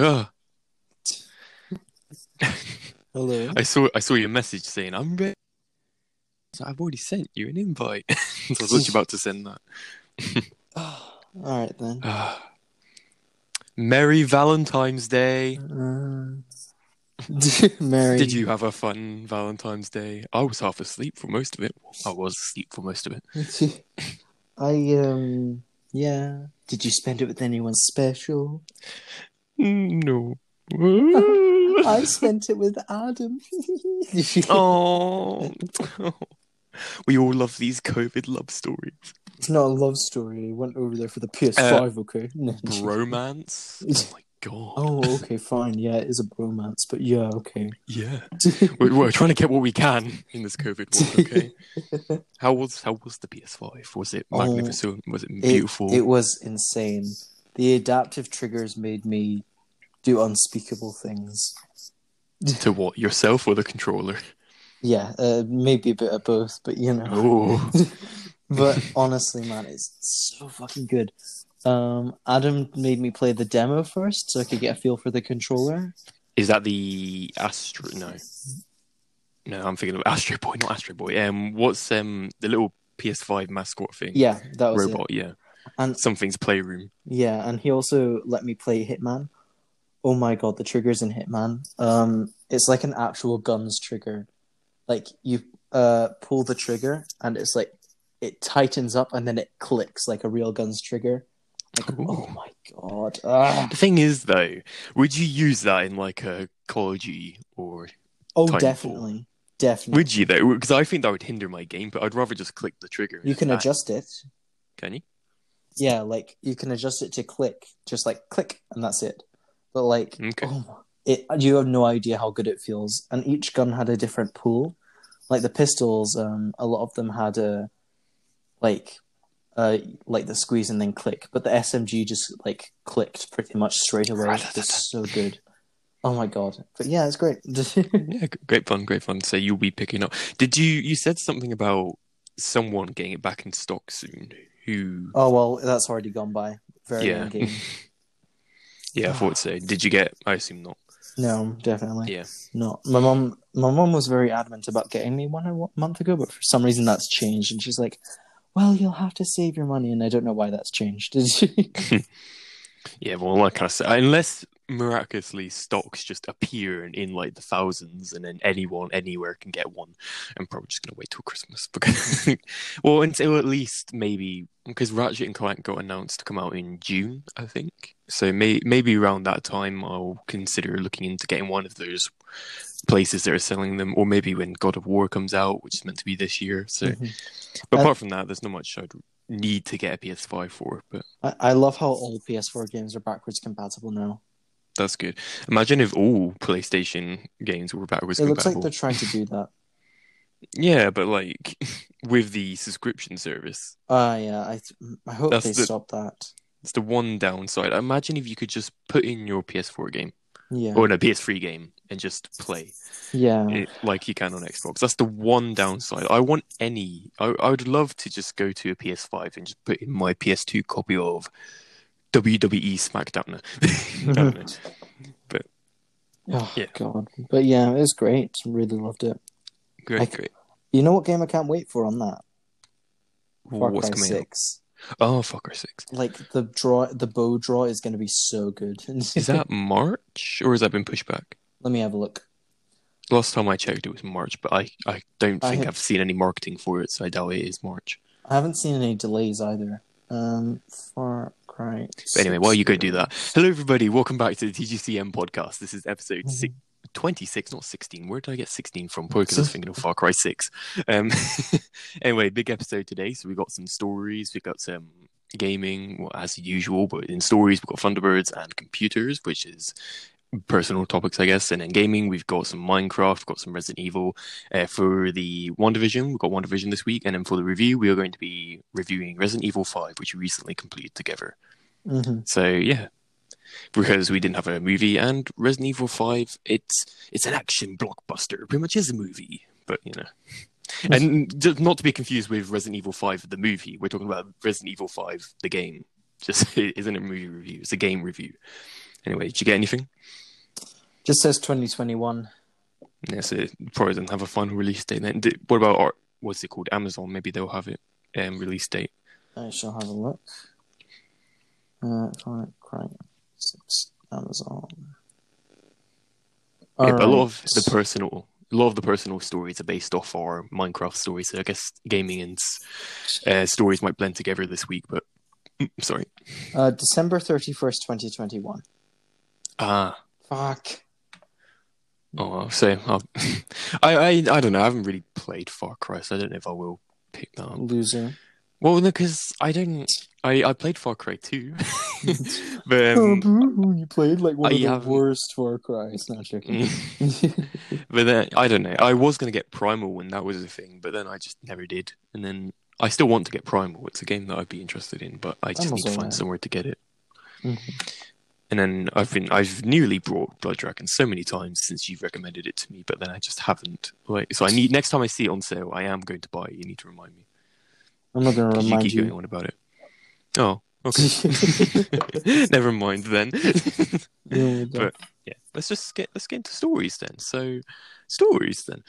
Ah, Hello. I saw I saw your message saying I'm ready. So I've already sent you an invite. so I was literally about to send that. All right then. Merry Valentine's Day. Uh, Mary. Did you have a fun Valentine's Day? I was half asleep for most of it. I was asleep for most of it. I um yeah. Did you spend it with anyone special? No. I spent it with Adam. oh. We all love these COVID love stories. It's not a love story. I went over there for the PS5, uh, okay? romance? Oh my god. Oh, okay, fine. Yeah, it is a romance, but yeah, okay. Yeah. We're, we're trying to get what we can in this COVID world, okay? how was how was the PS5? Was it Oh, magnificent? was it It- beautiful? It, was insane. The adaptive triggers made me do unspeakable things. To what? Yourself or the controller? Yeah, uh, maybe a bit of both, but you know. Oh. But honestly, man, it's so fucking good. Um, Adam made me play the demo first so I could get a feel for the controller. Is that the Astro? No, no. I'm thinking of Astro Boy, not Astro Boy. Um, what's um the little PS5 mascot thing? Yeah, that was robot. it. Yeah, And something's playroom. yeah, and he also let me play Hitman. Oh my god, the triggers in Hitman. Um, it's like an actual guns trigger. Like you uh pull the trigger and it's like it tightens up and then it clicks like a real guns trigger. Like, oh my god. Ah. The thing is, though, would you use that in like a Call of Duty or Oh, Titanfall. definitely, definitely. would you though? Because I think that would hinder my game. But I'd rather just click the trigger. You can Ah, adjust it. Can you? Yeah, like you can adjust it to click, just like click, and that's it. But like, Okay. oh, it you have no idea how good it feels. And each gun had a different pool. Like the pistols, um, a lot of them had a like, uh, like the squeeze and then click. But the SMG just like clicked pretty much straight away. It's so good. Oh my god! But yeah, it's great. Yeah, great fun, great fun. So you'll be picking up. Did you? You said something about someone getting it back in stock soon. Who? oh well, that's already gone by. Very Yeah. game. Yeah, I thought so. Did you get? I assume not. No, definitely. Yeah. Not my mom, my mom was very adamant about getting me one a month ago, but for some reason that's changed, and she's like, "Well, you'll have to save your money," and I don't know why that's changed. Yeah, well, like I said, unless miraculously stocks just appear in, in like the thousands, and then anyone anywhere can get one, I'm probably just gonna wait till Christmas because, well, until at least maybe because Ratchet and Clank got announced to come out in June, I think. So may, maybe around that time, I'll consider looking into getting one of those places that are selling them, or maybe when God of War comes out, which is meant to be this year. So, Mhm. but Uh, apart from that, there's not much I'd need to get a PS5 for. But I, I love how all PS4 games are backwards compatible now. That's good. Imagine if all PlayStation games were backwards It looks like compatible. they're trying to do that. Yeah, but like with the subscription service, Ah, yeah. I th- I hope That's they the- stop that. it's the one downside. Imagine if you could just put in your PS4 game Yeah, or a PS3 game and just play yeah. it like you can on Xbox. That's the one downside. I want any. I, I would love to just go to a PS5 and just put in my PS2 copy of WWE SmackDown. I. Oh Yeah. god, but yeah, it was great. Really loved it. Great, I- great. You know what game I can't wait for on that? Far What's Cry coming out? Six. Oh, fucker six. Like the draw, the bow draw is going to be so good. Is that March or has that been pushed back? Let me have a look. Last time I checked, it was March, but I, I don't I think have- I've seen any marketing for it, so I doubt it is March. I haven't seen any delays either. Um, Far Cry. But anyway, while you go do that, hello everybody, welcome back to the TGCM podcast. This is episode Mhm. six, 26, not 16. Where did I get 16 from? Probably because I was thinking of Far Cry 6. Um, anyway, big episode today. So we got some stories, we got some gaming, well, as usual, but in stories, we've got Thunderbirds and computers, which is personal topics, I guess. And in gaming, we've got some Minecraft, we've got some Resident Evil. Uh, for the WandaVision, we've got WandaVision this week. And then for the review, we are going to be reviewing Resident Evil 5, which we recently completed together. Hmm So yeah, because we didn't have a movie, and Resident Evil Five, it's it's an action blockbuster. It pretty much is a movie, but you know, and not to be confused with Resident Evil Five, the movie. We're talking about Resident Evil Five, the game. Just it isn't a movie review; it's a game review. Anyway, did you get anything? Just says 2021. Yeah, so it probably doesn't have a final release date. Then, what about what's it called? Amazon? Maybe they'll have it um, release date. I shall have a look. Uh, Cry 6, Amazon. Yeah, but a lot of the personal, a lot of the personal stories are based off our Minecraft stories. So I guess gaming and uh, stories might blend together this week. But mm, sorry. Uh, December 31st, 2021. Ah, Fuck. oh, so I'll, I, I, I don't know. I haven't really played Far Cry, so I don't know if I will pick that up. Loser. Well, no, because I don't. I, I played Far Cry 2. but oh, um, boo, you played like one I of the haven't- worst Far Cry's. Not joking. but then I don't know. I was gonna get Primal when that was a thing, but then I just never did. And then I still want to get Primal. It's a game that I'd be interested in, but I just need to find alright. somewhere to get it. Mhm. And then I've been I've nearly brought Blood Dragon so many times since you've recommended it to me, but then I just haven't. Like, so I need next time I see it on sale, I am going to buy it. You need to remind me. I'm not going to 'Cause you remind keep going you. on about it. Oh, okay. Never mind then. Yeah, but yeah, let's just get let's get into stories then. So stories then.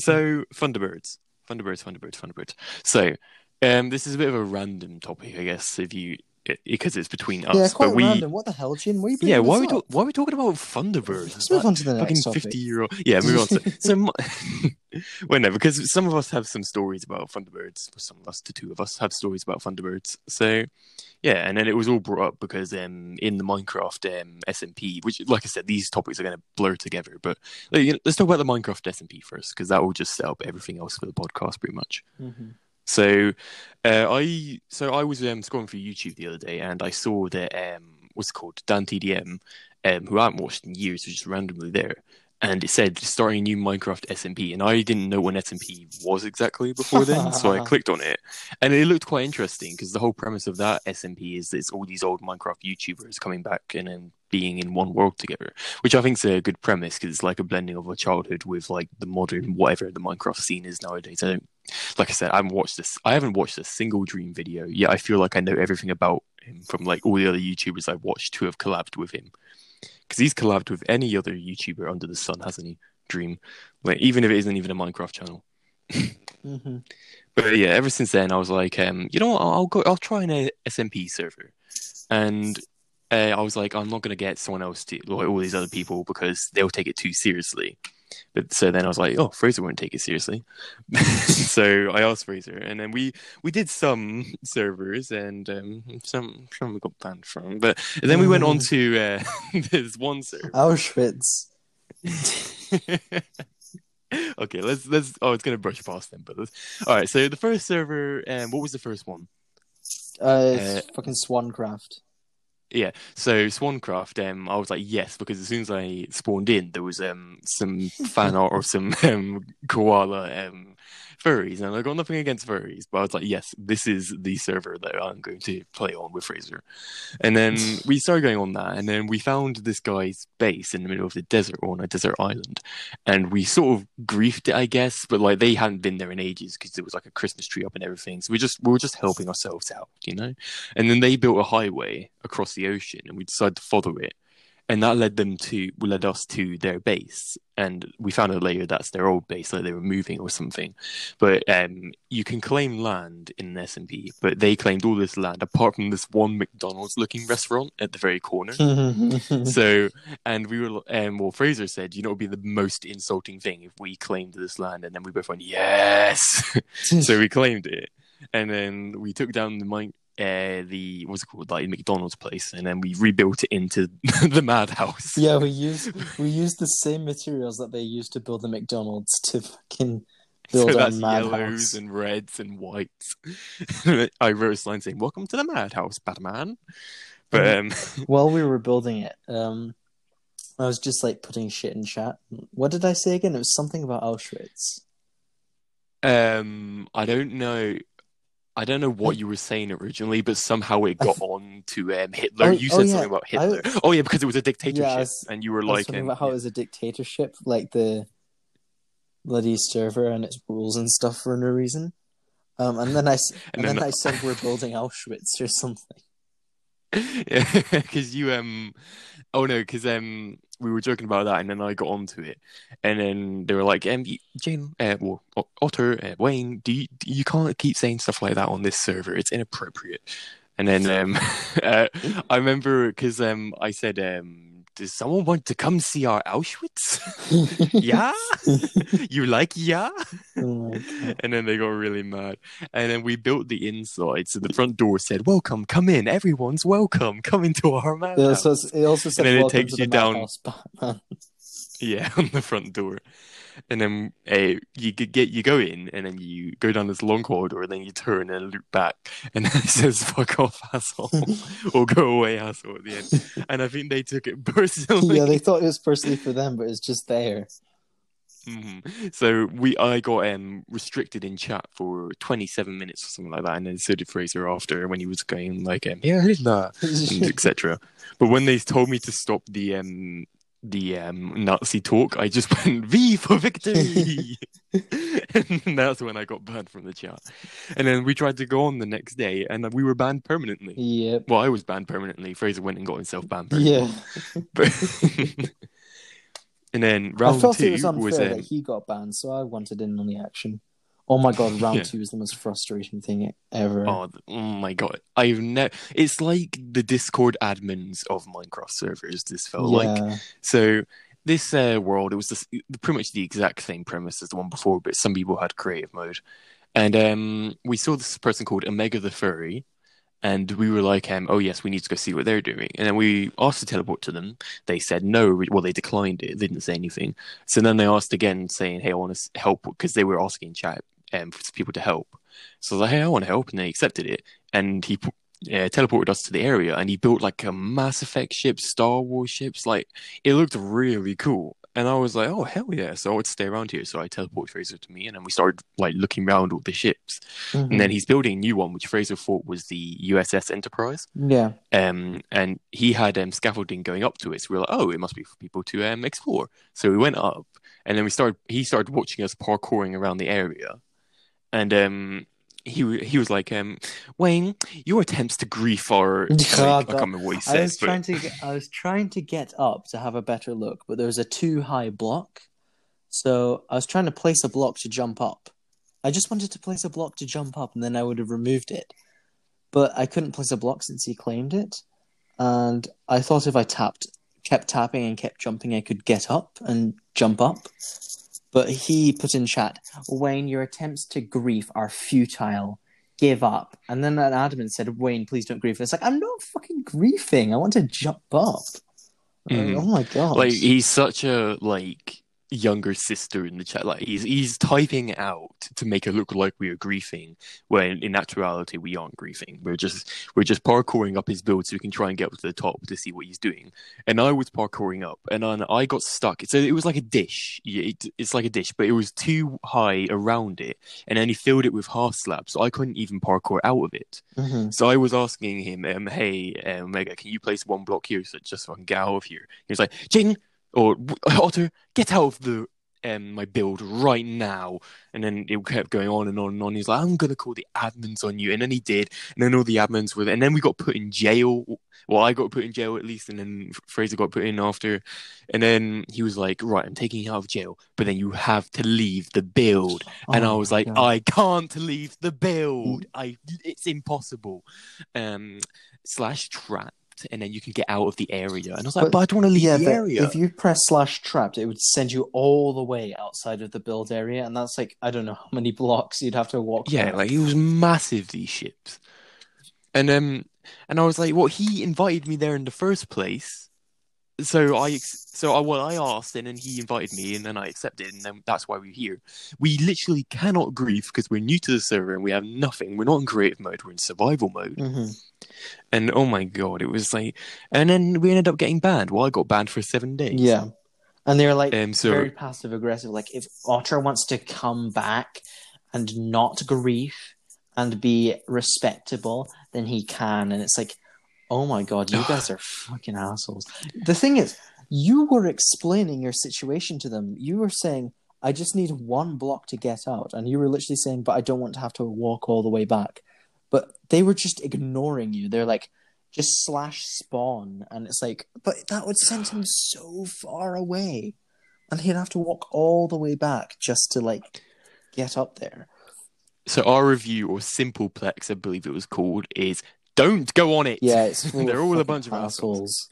so Thunderbirds, Thunderbirds, Thunderbirds, Thunderbirds. So um, this is a bit of a random topic, I guess, if you because it's between us. yeah, quite but we, random. What the hell, Jin? Why yeah, why are we talk, why are we talking about Thunderbirds? Let's move on to the fucking next topic. fifty year old. Yeah, move on. To, so, well, no, because some of us have some stories about Thunderbirds. Some of us, the two of us, have stories about Thunderbirds. So, yeah, and then it was all brought up because um, in the Minecraft um, SMP, which, like I said, these topics are going to blur together. But like, you know, let's talk about the Minecraft SMP first, because that will just set up everything else for the podcast, pretty much. Mhm. So, uh, I so I was um, scrolling through YouTube the other day, and I saw that um, what's it called DanTDM, um, who I haven't watched in years, was just randomly there, and it said starting a new Minecraft SMP, and I didn't know what an SMP was exactly before then, so I clicked on it, and it looked quite interesting because the whole premise of that SMP is that it's all these old Minecraft YouTubers coming back and then being in one world together, which I think is a good premise because it's like a blending of a childhood with like the modern whatever the Minecraft scene is nowadays. I don't like I said, I haven't watched this. I haven't watched a single Dream video yet. I feel like I know everything about him from like all the other YouTubers I've watched who have collabed with him, because he's collabed with any other YouTuber under the sun, hasn't he? Dream, like even if it isn't even a Minecraft channel. Mhm. But yeah, ever since then, I was like, um, you know what? I'll go. I'll try an uh, SMP server, and uh, I was like, I'm not gonna get someone else to like all these other people because they'll take it too seriously. But so then I was like, oh, Fraser won't take it seriously. so I asked Fraser, and then we we did some servers, and um, some some we got banned from. But then we went on to uh, this one server. Auschwitz. okay, let's let's. Oh, it's gonna brush past them, but let's. All right. So the first server, um, what was the first one? Uh, Uh, fucking Swancraft. Yeah, so Swancraft, um, I was like, yes, because as soon as I spawned in, there was um some fan art or some um koala um furries, and I got nothing against furries, but I was like, yes, this is the server that I'm going to play on with Fraser. And then we started going on that, and then we found this guy's base in the middle of the desert or on a desert island, and we sort of griefed it, I guess, but like they hadn't been there in ages because there was like a Christmas tree up and everything, so we just we were just helping ourselves out, you know. And then they built a highway across the ocean, and we decided to follow it. And that led them to led us to their base, and we found out later that's their old base, like they were moving or something. But um, you can claim land in an SMP, but they claimed all this land apart from this one McDonald's-looking restaurant at the very corner. so, and we were, um, well, Fraser said, you know, it would be the most insulting thing if we claimed this land, and then we both went, yes. so we claimed it, and then we took down the mine, uh, the what's it called, like McDonald's place, and then we rebuilt it into the madhouse. yeah, we used we used the same materials that they used to build the McDonald's to fucking So build our yellows madhouse. and reds and whites. I wrote a sign saying, "Welcome to the madhouse, Batman." But um, While we were building it, um, I was just like putting shit in chat. What did I say again? It was something about Auschwitz. um, I don't know. I don't know what you were saying originally, but somehow it got on to um, Hitler. Oh, you oh, said yeah. something about Hitler. oh yeah, because it was a dictatorship, was- and you were like, about how it was a dictatorship, like the bloody server and its rules and stuff for no reason. Um, and then I and, And then, then- I said we're building Auschwitz or something. because you um oh no because um we were joking about that and then I got onto it. And then they were like um, "Jane, uh, well Otter uh, Wayne do you you can't keep saying stuff like that on this server. It's inappropriate. And then um uh, I remember because um I said um does someone want to come see our Auschwitz yeah you like yeah Oh and then they got really mad. And then we built the inside. So the front door said, Welcome, come in. Everyone's welcome. Come into our also, it also said then it takes you down- Yeah, on the front door. And then uh, you get you go in, and then you go down this long corridor, and then you turn and loop back, and then it says "fuck off, asshole" or "go away, asshole" at the end. And I think they took it personally. yeah, they thought it was personally for them, but it's just there. Mhm. So we, I got um restricted in chat for 27 minutes or something like that, and then so did Fraser after when he was going like, um, "Yeah, Hitler," etc. But when they told me to stop the um the um Nazi talk, I just went "V for victory," and that's when I got banned from the chat. And then we tried to go on the next day, and we were banned permanently. Yeah. Well, I was banned permanently. Fraser went and got himself banned. Permanently. Yeah. But and then I round felt two it was unfair was um, that he got banned, so I wanted in on the action. Oh my god, round Yeah. two is the most frustrating thing ever. Oh, oh my god! I've never. It's like the Discord admins of Minecraft servers. This felt like so. This uh, world, it was this, pretty much the exact same premise as the one before, but some people had creative mode, and um, we saw this person called Omega the Furry, and we were like, um, "Oh yes, we need to go see what they're doing." And then we asked to teleport to them. They said no. Well, they declined it. They didn't say anything. So then they asked again, saying, "Hey, I want to help," because they were asking chat um, for people to help. So I was like, "Hey, I want to help," and they accepted it. And he uh, teleported us to the area, and he built like a Mass Effect ship, Star Wars ships. Like it looked really cool. And I was like, "Oh hell yeah!" So I would stay around here. So I teleported Fraser to me, and then we started like looking around all the ships. Mhm. And then he's building a new one, which Fraser thought was the USS Enterprise. yeah. Um, and he had um, scaffolding going up to it. So we were like, oh, it must be for people to um, explore. So we went up, and then we started. He started watching us parkouring around the area, and um, he he was like, um, Wayne, your attempts to grief are. like, I can't remember what he I was but trying to get, I was trying to get up to have a better look, but there was a too high block. So I was trying to place a block to jump up. I just wanted to place a block to jump up and then I would have removed it. But I couldn't place a block since he claimed it. And I thought if I tapped kept tapping and kept jumping I could get up and jump up. But he put in chat, Wayne, your attempts to grief are futile. Give up. And then an admin said, Wayne, please don't grief. It's like, I'm not fucking griefing. I want to jump up. Like, Mhm. oh my god. like he's such a like younger sister in the chat. Like he's he's typing out to make it look like we are griefing, when in actuality we aren't griefing. We're just we're just parkouring up his build so we can try and get up to the top to see what he's doing. And I was parkouring up, and then I got stuck. So it was like a dish. It, it's like a dish, but it was too high around it, and then he filled it with half slabs, so I couldn't even parkour out of it. Mhm. So I was asking him, um, "Hey, Omega, can you place one block here so just so I can get out of here?" He was like, "Jing or Otter, get out of the um my build right now." And then it kept going on and on and on. He's like, "I'm gonna call the admins on you," and then he did. And then all the admins were, there. and then we got put in jail. Well, I got put in jail at least, and then Fraser got put in after. And then he was like, "Right, I'm taking you out of jail, but then you have to leave the build." and I Oh was like, God. I can't leave the build. I it's impossible. Um slash trapped, and then you can get out of the area. And I was like, But- but, I don't want to leave yeah, the area. if you press slash trapped, it would send you all the way outside of the build area, and that's like I don't know how many blocks you'd have to walk. Yeah, back. like it was massive these ships. And um and I was like, well, he invited me there in the first place. So I so I well I asked and then he invited me and then I accepted and then that's why we're here. We literally cannot grieve because we're new to the server and we have nothing. We're not in creative mode, we're in survival mode. Mhm. And oh my god, it was like, and then we ended up getting banned. Well, I got banned for seven days. yeah, and they're like Um. So very passive aggressive. Like if Otter wants to come back and not grief and be respectable, then he can. And it's like, oh my god, you guys are fucking assholes. The thing is, you were explaining your situation to them. You were saying, I just need one block to get out. And you were literally saying, but I don't want to have to walk all the way back. But they were just ignoring you. They're like, just slash spawn, and it's like, but that would send him so far away, and he'd have to walk all the way back just to like get up there. So our review, or Simpleplex, I believe it was called, is don't go on it. Yeah, it's They're all a bunch of assholes.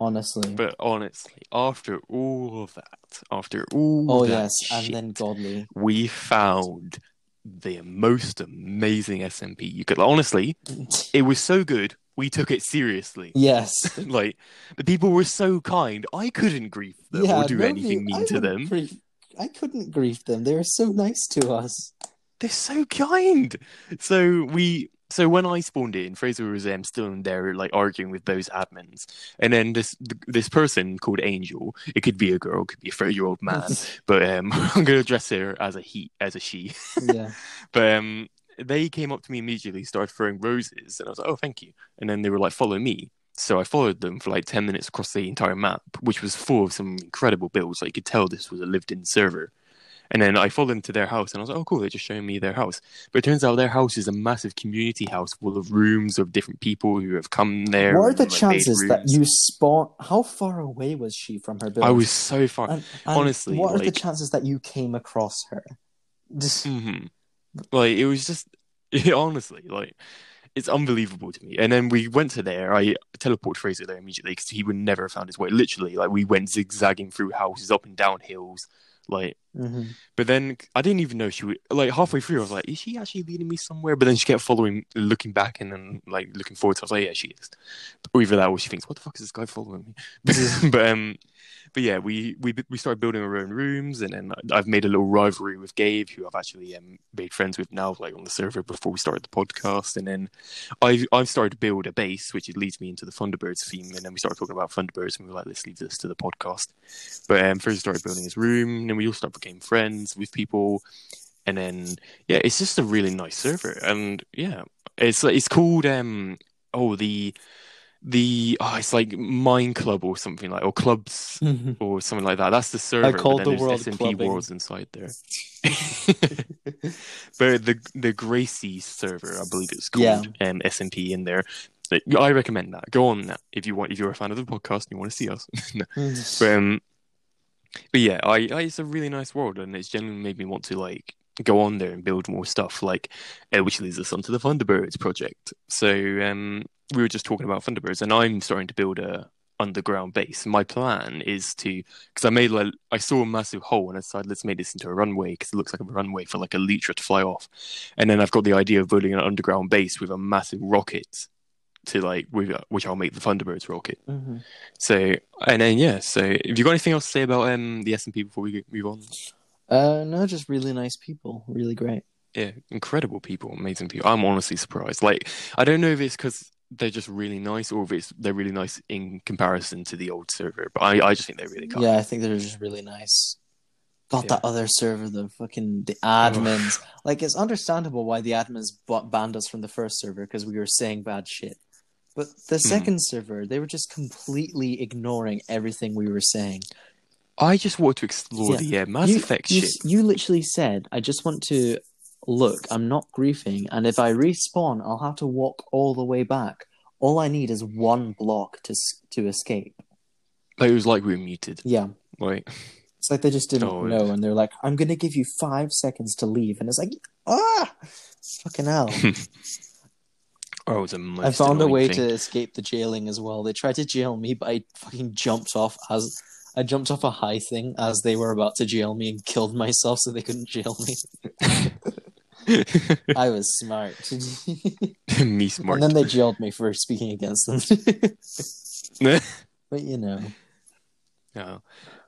Honestly. But honestly, after all of that, after all oh that yes, shit, and then Godly. we found the most amazing SMP you could. Honestly, it was so good. We took it seriously. yes. like the people were so kind. I couldn't grief them or do anything I mean to them. grief- I couldn't grief them. They were so nice to us. They're so kind. So we. So when I spawned in, Fraser was um, still in there, like arguing with those admins, and then this this person called Angel. It could be a girl, it could be a thirty year old man, but um, I'm gonna address her as a he, as a she. yeah. But um, they came up to me immediately, started throwing roses, and I was like, "Oh, thank you." And then they were like, "Follow me." So I followed them for like ten minutes across the entire map, which was full of some incredible builds. Like you could tell this was a lived-in server. And then I followed them to their house, and I was like, "Oh, cool! They're just showing me their house." But it turns out their house is a massive community house full of rooms of different people who have come there. What are the like, chances that you spawn? How far away was she from her building? I was so far. And- and honestly, what are the chances that you came across her? Just, hmm Like it was just honestly like it's unbelievable to me. And then we went to there. I teleported Fraser there immediately because he would never have found his way. Literally, like we went zigzagging through houses, up and down hills. Like, Mhm. but then I didn't even know she would. Like halfway through, I was like, "Is she actually leading me somewhere?" But then she kept following, looking back, and then like looking forward. So I was like, "Yeah, she is." Or either that, or she thinks, "What the fuck is this guy following me?" but um, but yeah, we we we started building our own rooms, and then I've made a little rivalry with Gabe, who I've actually um, made friends with now, like on the server before we started the podcast. And then I've I've started to build a base, which leads me into the Thunderbirds theme. And then we started talking about Thunderbirds, and we were like, this leads us to the podcast. But um, first started building his room, and then we all started became friends with people. And then yeah, it's just a really nice server, and yeah, it's it's called um oh the the oh it's like Mine Club or something like or clubs or something like that. That's the server. called but then the there's world SMP clubbing. worlds inside there. but the the Gracie server, I believe it's called, Yeah. um, SMP in there. Like, I recommend that. Go on that if you want. If you're a fan of the podcast and you want to see us. No. but, um, but yeah, I, I it's a really nice world, and it's genuinely made me want to like go on there and build more stuff. Like, uh, which leads us onto the Thunderbirds project. So um, we were just talking about Thunderbirds, and I'm starting to build a underground base. My plan is to because I made like I saw a massive hole and I decided let's make this into a runway because it looks like a runway for like a Leetra to fly off. And then I've got the idea of building an underground base with a massive rocket to like with which I'll make the Thunderbirds rocket. Mhm. So and then yeah, so have you got anything else to say about um the S and P before we move on? Uh, no, just really nice people. Really great. Yeah, incredible people, amazing people. I'm honestly surprised. Like I don't know if it's because they're just really nice or if it's they're really nice in comparison to the old server, but I, I just think they're really kind. Yeah, I think they're just really nice. God, Yeah. that other server, the fucking the admins. like, it's understandable why the admins banned us from the first server because we were saying bad shit. But the Hmm. second server, they were just completely ignoring everything we were saying. I just want to explore Yeah. the uh, Mass you, Effect you, shit. you literally said, "I just want to look. I'm not griefing, and if I respawn, I'll have to walk all the way back. All I need is one block to to escape." Like it was like we were muted. Yeah, Like it's like they just didn't Oh, know, and they're like, "I'm gonna give you five seconds to leave," and it's like, ah, fucking hell. oh, it was a most I found a way thing. to escape the jailing as well. They tried to jail me, but I fucking jumped off as. I jumped off a high thing as they were about to jail me and killed myself so they couldn't jail me. I was smart. Me smart. And then they jailed me for speaking against them. but you know, yeah.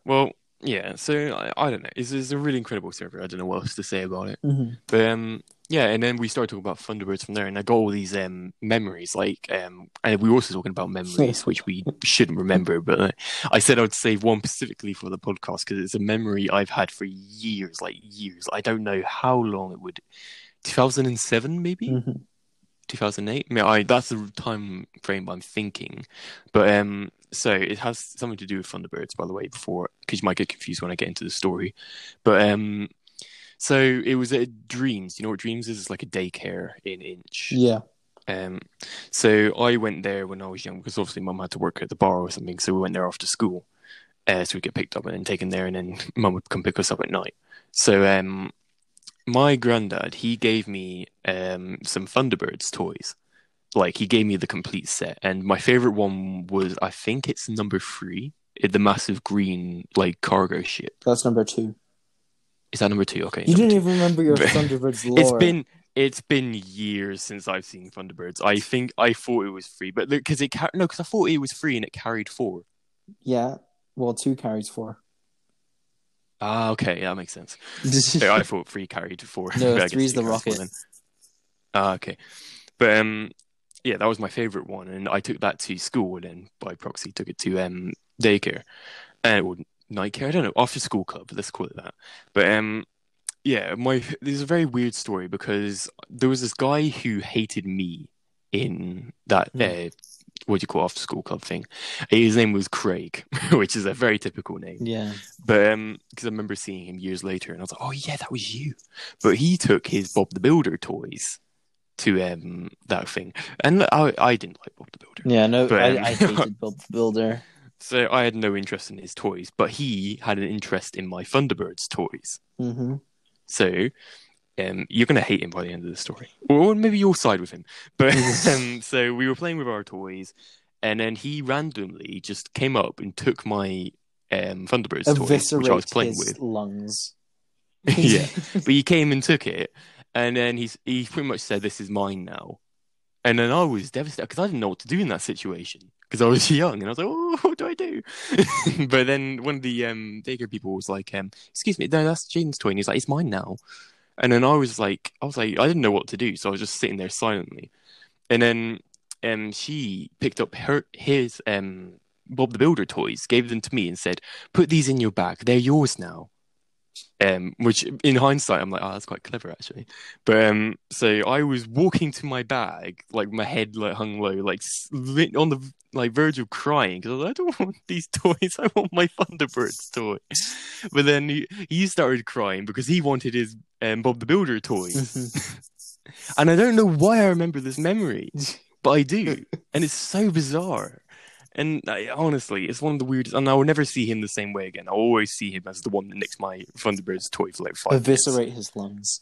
Well, yeah. So I, I don't know. It's, it's a really incredible server. I don't know what else to say about it. Mhm. But um, yeah, and then we started talking about Thunderbirds from there, and I got all these um memories, like um, and we were also talking about memories, which we shouldn't remember. But uh, I said I'd save one specifically for the podcast because it's a memory I've had for years, like years. I don't know how long it would. 2007 maybe Mhm. 2008 I mean, I, that's the time frame I'm thinking but um so it has something to do with Thunderbirds by the way before because you might get confused when I get into the story but um so it was at Dreams you know what Dreams is it's like a daycare in Inch yeah, Um, so I went there when I was young because obviously mum had to work at the bar or something, so we went there after school. Uh, so we'd get picked up and then taken there, and then mum would come pick us up at night. So um, my granddad he gave me um some Thunderbirds toys. Like he gave me the complete set, and my favorite one was I think it's number three, the massive green like cargo ship. That's number two. Is that number two? Okay. You didn't two. even remember your Thunderbirds lore. It's been it's been years since I've seen Thunderbirds. I think I thought it was free, but because it car- no, because I thought it was free and it carried four. yeah. Well, two carries four. Ah, okay, yeah, that makes sense. So I thought three carried four. No, but I guess three's the rocket. Ah, okay. But um, yeah, that was my favorite one, and I took that to school, and then by proxy took it to um daycare, and or night care. I don't know, after school club. Let's call it that. But um, yeah, my this is a very weird story because there was this guy who hated me in that Hmm. uh, what do you call after school club thing. His name was Craig, which is a very typical name. yeah. But um, because I remember seeing him years later, and I was like, "Oh yeah, that was you." But he took his Bob the Builder toys to um that thing, and I I didn't like Bob the Builder, Yeah, no, But, um, I, I hated Bob the Builder. so I had no interest in his toys. But he had an interest in my Thunderbirds toys. hmm So um, you're gonna hate him by the end of the story, or maybe you'll side with him. But um, so we were playing with our toys, and then he randomly just came up and took my um Thunderbirds toy, which I was playing with. lungs. Yeah. but he came and took it, and then he's he pretty much said, "This is mine now." And then I was devastated because I didn't know what to do in that situation because I was young, and I was like, "Oh, what do I do?" but then one of the um, people was like, um, "Excuse me, no, that's Jaden's toy," and he's like, "It's mine now." And then I was like, I was like, I didn't know what to do, so I was just sitting there silently. And then um, she picked up her his um Bob the Builder toys, gave them to me, and said, "Put these in your bag. They're yours now." Um, which in hindsight, I'm like, oh, that's quite clever actually. But um, so I was walking to my bag, like my head like hung low, like on the like verge of crying because I like, I don't want these toys. I want my Thunderbirds toy. But then he, he started crying because he wanted his um, Bob the Builder toys, and I don't know why I remember this memory, but I do, and it's so bizarre. And I, honestly, it's one of the weirdest. And I will never see him the same way again. I'll always see him as the one that nicks my Thunderbirds toy for like five minutes. Eviscerate his lungs.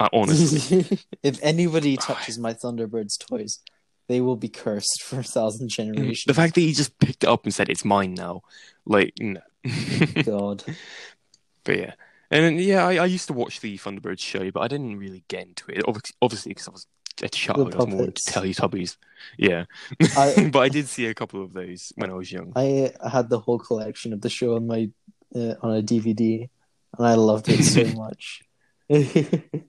Uh, honestly, if anybody touches my Thunderbirds toys, they will be cursed for a thousand generations. the fact that he just picked it up and said it's mine now, like no. God. but yeah, and yeah, I, I used to watch the Thunderbirds show, but I didn't really get into it. Obviously because I was a child, I was more. Teletubbies. Yeah, I- but I did see a couple of those when I was young. I had the whole collection of the show on my uh, on a DVD, and I loved it so much.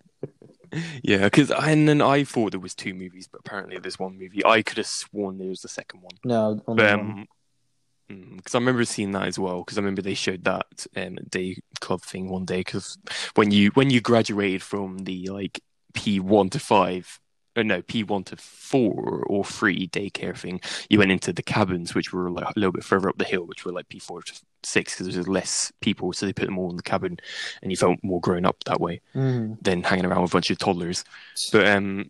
Yeah, because and then I thought there was two movies, but apparently there's one movie. I could have sworn there was the second one. no, only But one. um, because I remember seeing that as well. Because I remember they showed that um, day club thing one day. Because when you when you graduated from the like P one to five, or no P one to four or three daycare thing, you went into the cabins, which were like a little bit further up the hill, which were like P four to six because there was less people, so they put them all in the cabin, and you felt more grown up that way Mhm. than hanging around with a bunch of toddlers. But um,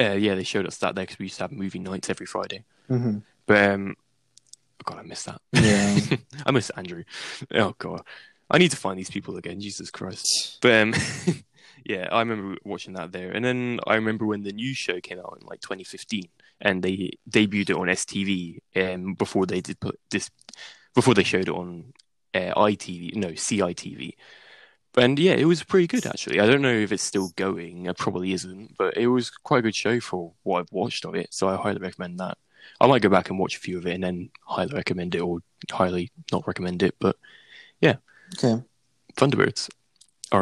uh, yeah, they showed us that there because we used to have movie nights every Friday. Mhm. But um, oh God, I miss that. Yeah. I miss Andrew. Oh God, I need to find these people again. Jesus Christ. But um, yeah, I remember watching that there, and then I remember when the new show came out in like 2015, and they debuted it on STV um, before they did put this before they showed it on uh, ITV, no CITV. And yeah, it was pretty good actually. I don't know if it's still going. It probably isn't, but it was quite a good show for what I've watched of it. So I highly recommend that. I might go back and watch a few of it and then highly recommend it or highly not recommend it. But yeah, Okay. Thunderbirds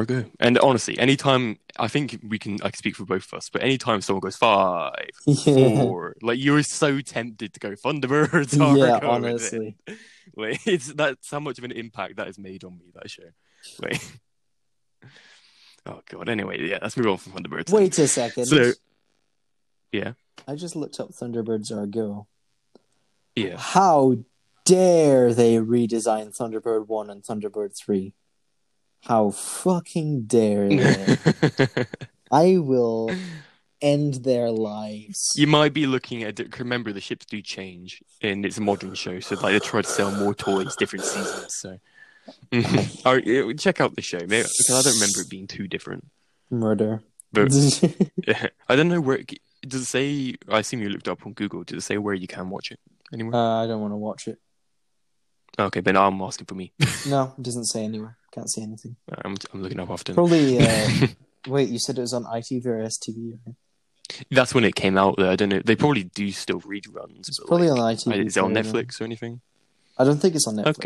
good. And honestly, anytime I think we can, I can speak for both of us. But anytime someone goes five, Yeah. four, like you're so tempted to go Thunderbirds. yeah, with it. honestly. Like it's that's how much of an impact that has made on me. That show. Like, oh god. Anyway, yeah, let's move on from Thunderbirds. Wait a second. So- Yeah. I just looked up Thunderbirds Are Go. Yeah. How dare they redesign Thunderbird 1 and Thunderbird 3? How fucking dare they? I will end their lives. You might be looking at it. Remember, the ships do change, and it's a modern show, so like they try to sell more toys, different seasons. So, right, yeah, check out the show maybe, because I don't remember it being too different. Murder. But I don't know where. It, does it say? I assume you looked up on Google. Does it say where you can watch it anywhere? uh, I don't want to watch it. Okay, but now I'm asking for me. No, it doesn't say anywhere. Can't see anything. I'm, I'm looking up often. Probably. Uh, wait, you said it was on ITV or STV? Right? That's when it came out. Though I don't know. They probably do still reruns. It's but, probably like, on ITV. is it on I don't know. Netflix or anything? I don't think it's on Netflix.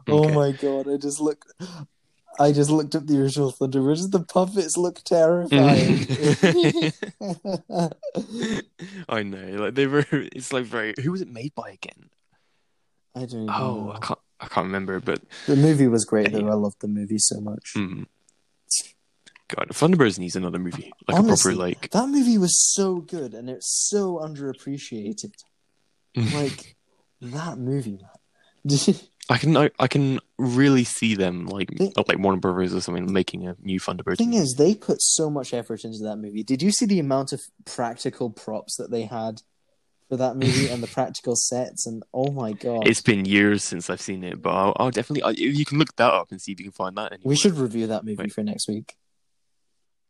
Okay. Oh Okay. my god! I just looked. I just looked up the original Thunder Thunderbirds. The puppets look terrifying. I know. Like they were. It's like very. Who was it made by again? I don't Oh, know. I can't. I can't remember. But The movie was great Yeah. though. I loved the movie so much. mm, God, Thunderbirds needs another movie. Like Honestly, a proper like. That movie was so good and it's so underappreciated. Like that movie, man. I can. I, I can really see them like They- like Warner Brothers or something making a new Thunderbirds. thing movie. is, they put so much effort into that movie. Did you see the amount of practical props that they had for that movie and the practical sets? And oh my god, It's been years since I've seen it, but I'll, I'll definitely. I, you can look that up and see if you can find that. Anywhere. we should review that movie Wait. for next week.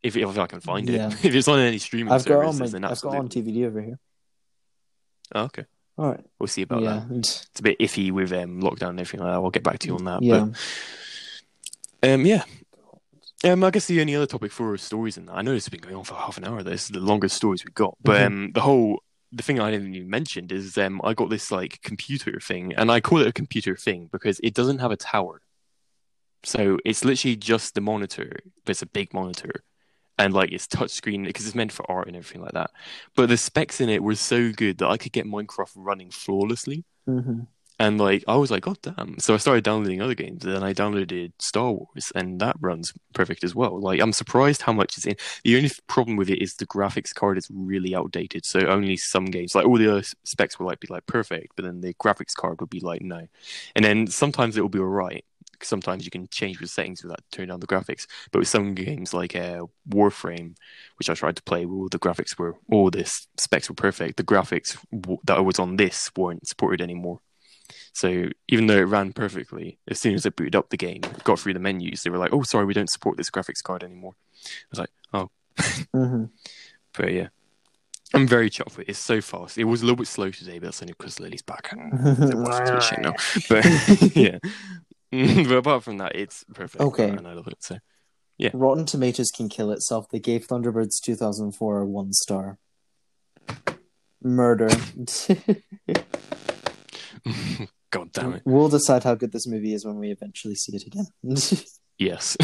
if if I can find Yeah. it. if it's on any streaming I've got it on services, my, then I've got on. DVD over here. Oh, okay, All right, we'll see about yeah, that. It's a bit iffy with um, lockdown and everything like that. I'll get back to you on that. yeah. But um, yeah. Um, I guess the only other topic for stories that, I know this has been going on for half an hour. This is the longest stories we've got, but Mhm. um, the whole the thing I didn't even mention is um, I got this like computer thing, and I call it a computer thing because it doesn't have a tower, so it's literally just the monitor, but it's a big monitor, and like it's touchscreen because it's meant for art and everything like that. But the specs in it were so good that I could get Minecraft running flawlessly. hmm And like I was like, God damn! So I started downloading other games, and then I downloaded Star Wars, and that runs perfect as well. Like I'm surprised how much it's in. The only problem with it is the graphics card is really outdated. So only some games, like all the other specs, will like be like perfect, but then the graphics card would be like no. And then sometimes it will be alright. Sometimes you can change the settings without turn down the graphics. But with some games like uh, Warframe, which I tried to play, all the graphics were, all the specs were perfect. The graphics that I was on this weren't supported anymore. So even though it ran perfectly, as soon as I booted up the game, got through the menus, they were like, "Oh, sorry, we don't support this graphics card anymore." I was like, "Oh," hmm but yeah, I'm very chuffed with it. It's so fast. It was a little bit slow today, but that's only because Lily's back. Shit now. But yeah, but apart from that, it's perfect. Okay. and I love it. So yeah, Rotten Tomatoes can kill itself. They gave Thunderbirds 2004 a one star. Murder. God damn it. we'll decide how good this movie is when we eventually see it again. Yes.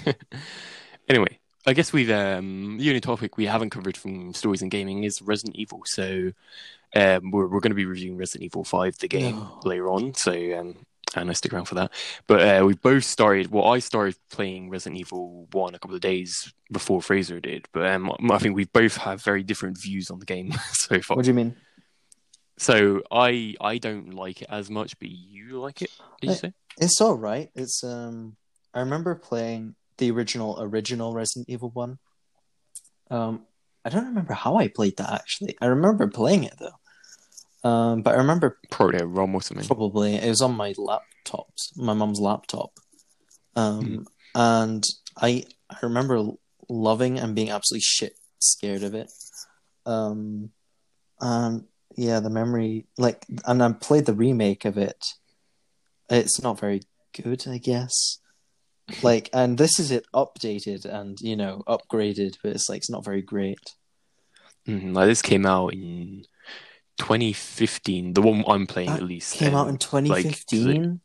anyway, I guess we've um the only topic we haven't covered from stories and gaming is Resident Evil. So um we're we're going to be reviewing Resident Evil Five, the game, No. later on. So um and I stick around for that. But uh, we both started. Well, I started playing Resident Evil One a couple of days before Fraser did. But um, I think we both have very different views on the game so far. what do you mean? So I I don't like it as much, but you like it. Did you say? It's all right. It's um. I remember playing the original original Resident Evil one. Um, I don't remember how I played that actually. I remember playing it though. Um, but I remember Probably a ROM or something. probably it was on my laptop, my mum's laptop. Um, and I I remember loving and being absolutely shit scared of it. Um, and yeah, the memory like, and I played the remake of it. It's not very good, I guess. Like, and this is it updated and you know upgraded, but it's like it's not very great. Mhm, Like this came out in 2015. The one I'm playing That at least Came out in 2015.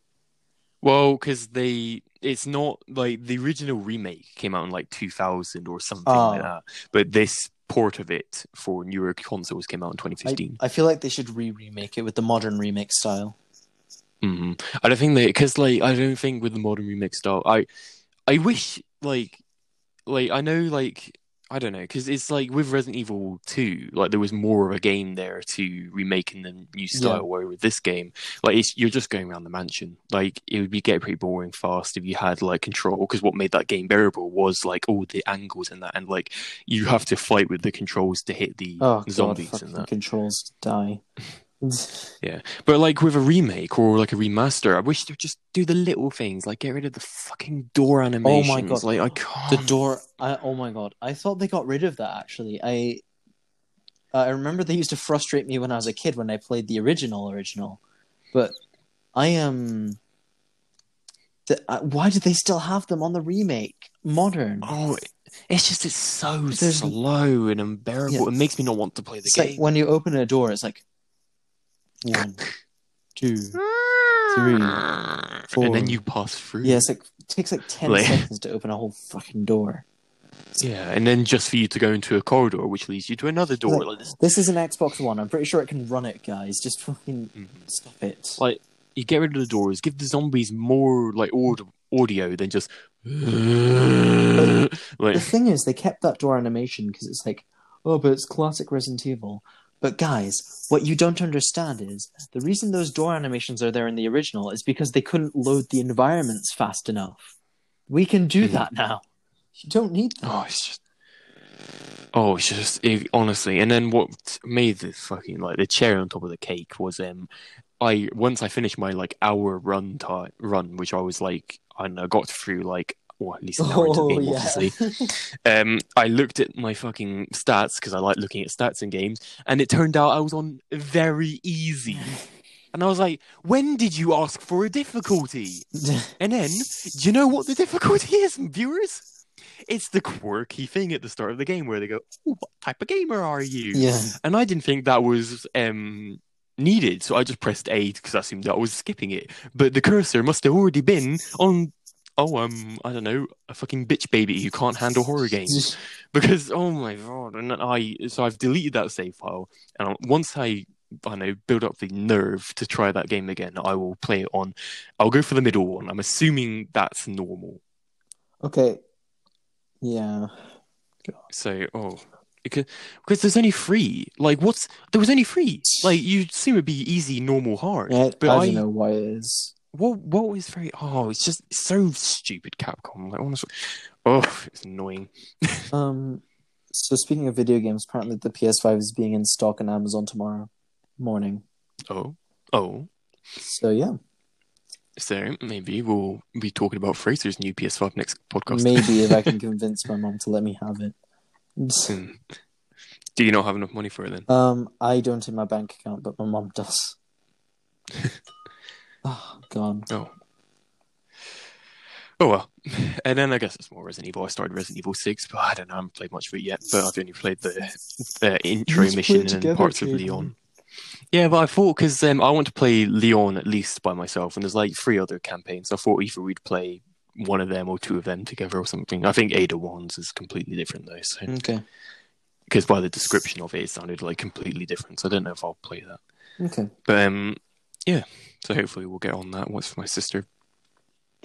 Well, because they, it's not like the original remake came out in like 2000 or something Oh. like that. But this port of it for newer consoles came out in 2015. I feel like they should re-remake it with the modern remake style. hmm I don't think they, because like I don't think with the modern remake style, I, I wish like, like I know like I don't know because it's like with Resident Evil Two, like there was more of a game there to remake in the new style. Yeah. Where with this game, like it's, you're just going around the mansion. Like it would be get pretty boring fast if you had like control. Because what made that game bearable was like all the angles and that, and like you have to fight with the controls to hit the Oh zombies fucking and that. controls die. Yeah, but like with a remake or like a remaster, I wish they'd just do the little things, like get rid of the fucking door animations. Oh my God. Like I can't. the door I, oh my god i thought they got rid of that actually i uh, i remember they used to frustrate me when i was a kid when i played the original original but i am the, uh, why do they still have them on the remake modern Oh, it's just it's so There's- slow and unbearable. Yeah. It makes me not want to play the it's game. like when you open a door it's like one two three, four. and then you pass through. yeah it's like it takes like 10 Like- seconds to open a whole fucking door yeah, and then just for you to go into a corridor, which leads you to another door. Like- Like this, this is an xbox one i'm pretty sure it can run it guys just fucking Mhm. stop it like you get rid of the doors, give the zombies more like aud- audio than just like the thing is, they kept that door animation because it's like, oh, but it's classic Resident Evil. But guys, what you don't understand is the reason those door animations are there in the original is because they couldn't load the environments fast enough. We can do Mhm. that now. You don't need that. Oh, it's just. Oh, it's just it, honestly. And then what made the fucking like the cherry on top of the cake was um, I once I finished my like hour run time run, which I was like I don't know, got through like well at least an hour into the Oh game, yeah. obviously. Um, I looked at my fucking stats because I like looking at stats in games, and it turned out I was on very easy. And I was like, when did you ask for a difficulty? And then, do you know what the difficulty is, viewers? It's the quirky thing at the start of the game where they go, "Ooh, "What type of gamer are you?" yeah. And I didn't think that was um, needed, so I just pressed A because I assumed that I was skipping it. But the cursor must have already been on. Oh, um, I don't know, a fucking bitch baby who can't handle horror games because oh my god! And I so I've deleted that save file, and once I I know build up the nerve to try that game again, I will play it on. I'll go for the middle one. I'm assuming that's normal. Okay. Yeah. So, oh, because, because there's only three. Like, what's there was only three. Like, you assume it'd be easy, normal, hard. I, but I I, don't know why it is. What what was very oh, it's just so stupid. Capcom, like honestly, oh, it's annoying. Um. So speaking of video games, apparently the PS5 is being in stock on Amazon tomorrow morning. Oh, oh. So yeah, So maybe we'll be talking about Fraser's new PS5 next podcast. maybe if I can convince my mom to let me have it. Hmm. Do you not have enough money for it then? Um, I don't in my bank account, but my mom does. oh God. Oh. Oh well, and then I guess it's more Resident Evil. I started Resident Evil Six, but I don't know. I haven't played much of it yet. But I've only played the, the intro mission and together, parts of Leon. Yeah, but I thought because um, I want to play Leon at least by myself, and there's like three other campaigns. So I thought either we'd play one of them or two of them together or something. I think Ada Wong's is completely different though, so Okay. because by the description of it, it sounded like completely different. So I don't know if I'll play that. Okay. But um, yeah. So hopefully we'll get on that once my sister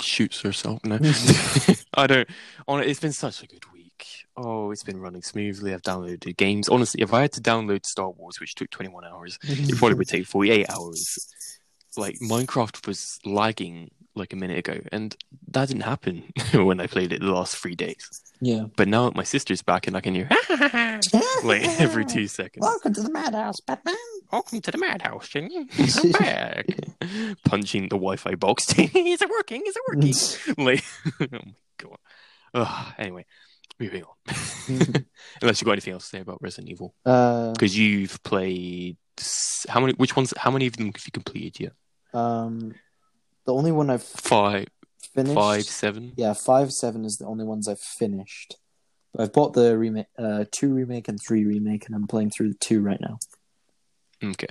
shoots herself. No, I don't. On it's been such a good week. Oh, it's been running smoothly. I've downloaded games. Honestly, if I had to download Star Wars, which took 21 hours, it probably would take 48 hours. Like Minecraft was lagging like a minute ago, and that didn't happen when I played it the last three days. Yeah. But now my sister's back, and I can hear like every two seconds. Welcome to the madhouse, Batman. Welcome to the madhouse, Jenny. I'm back. Punching the Wi-Fi box. is it working? Is it working? like, oh my god. Ugh, anyway, moving on. Unless you've got anything else to say about Resident Evil, uh, because you've played how many? Which ones? How many of them have you completed yet? um, the only one I've Five, finished. five, seven. Yeah, five, seven is the only ones I've finished. But I've bought the remake, uh, two remake and three remake, and I'm playing through the two right now. Okay.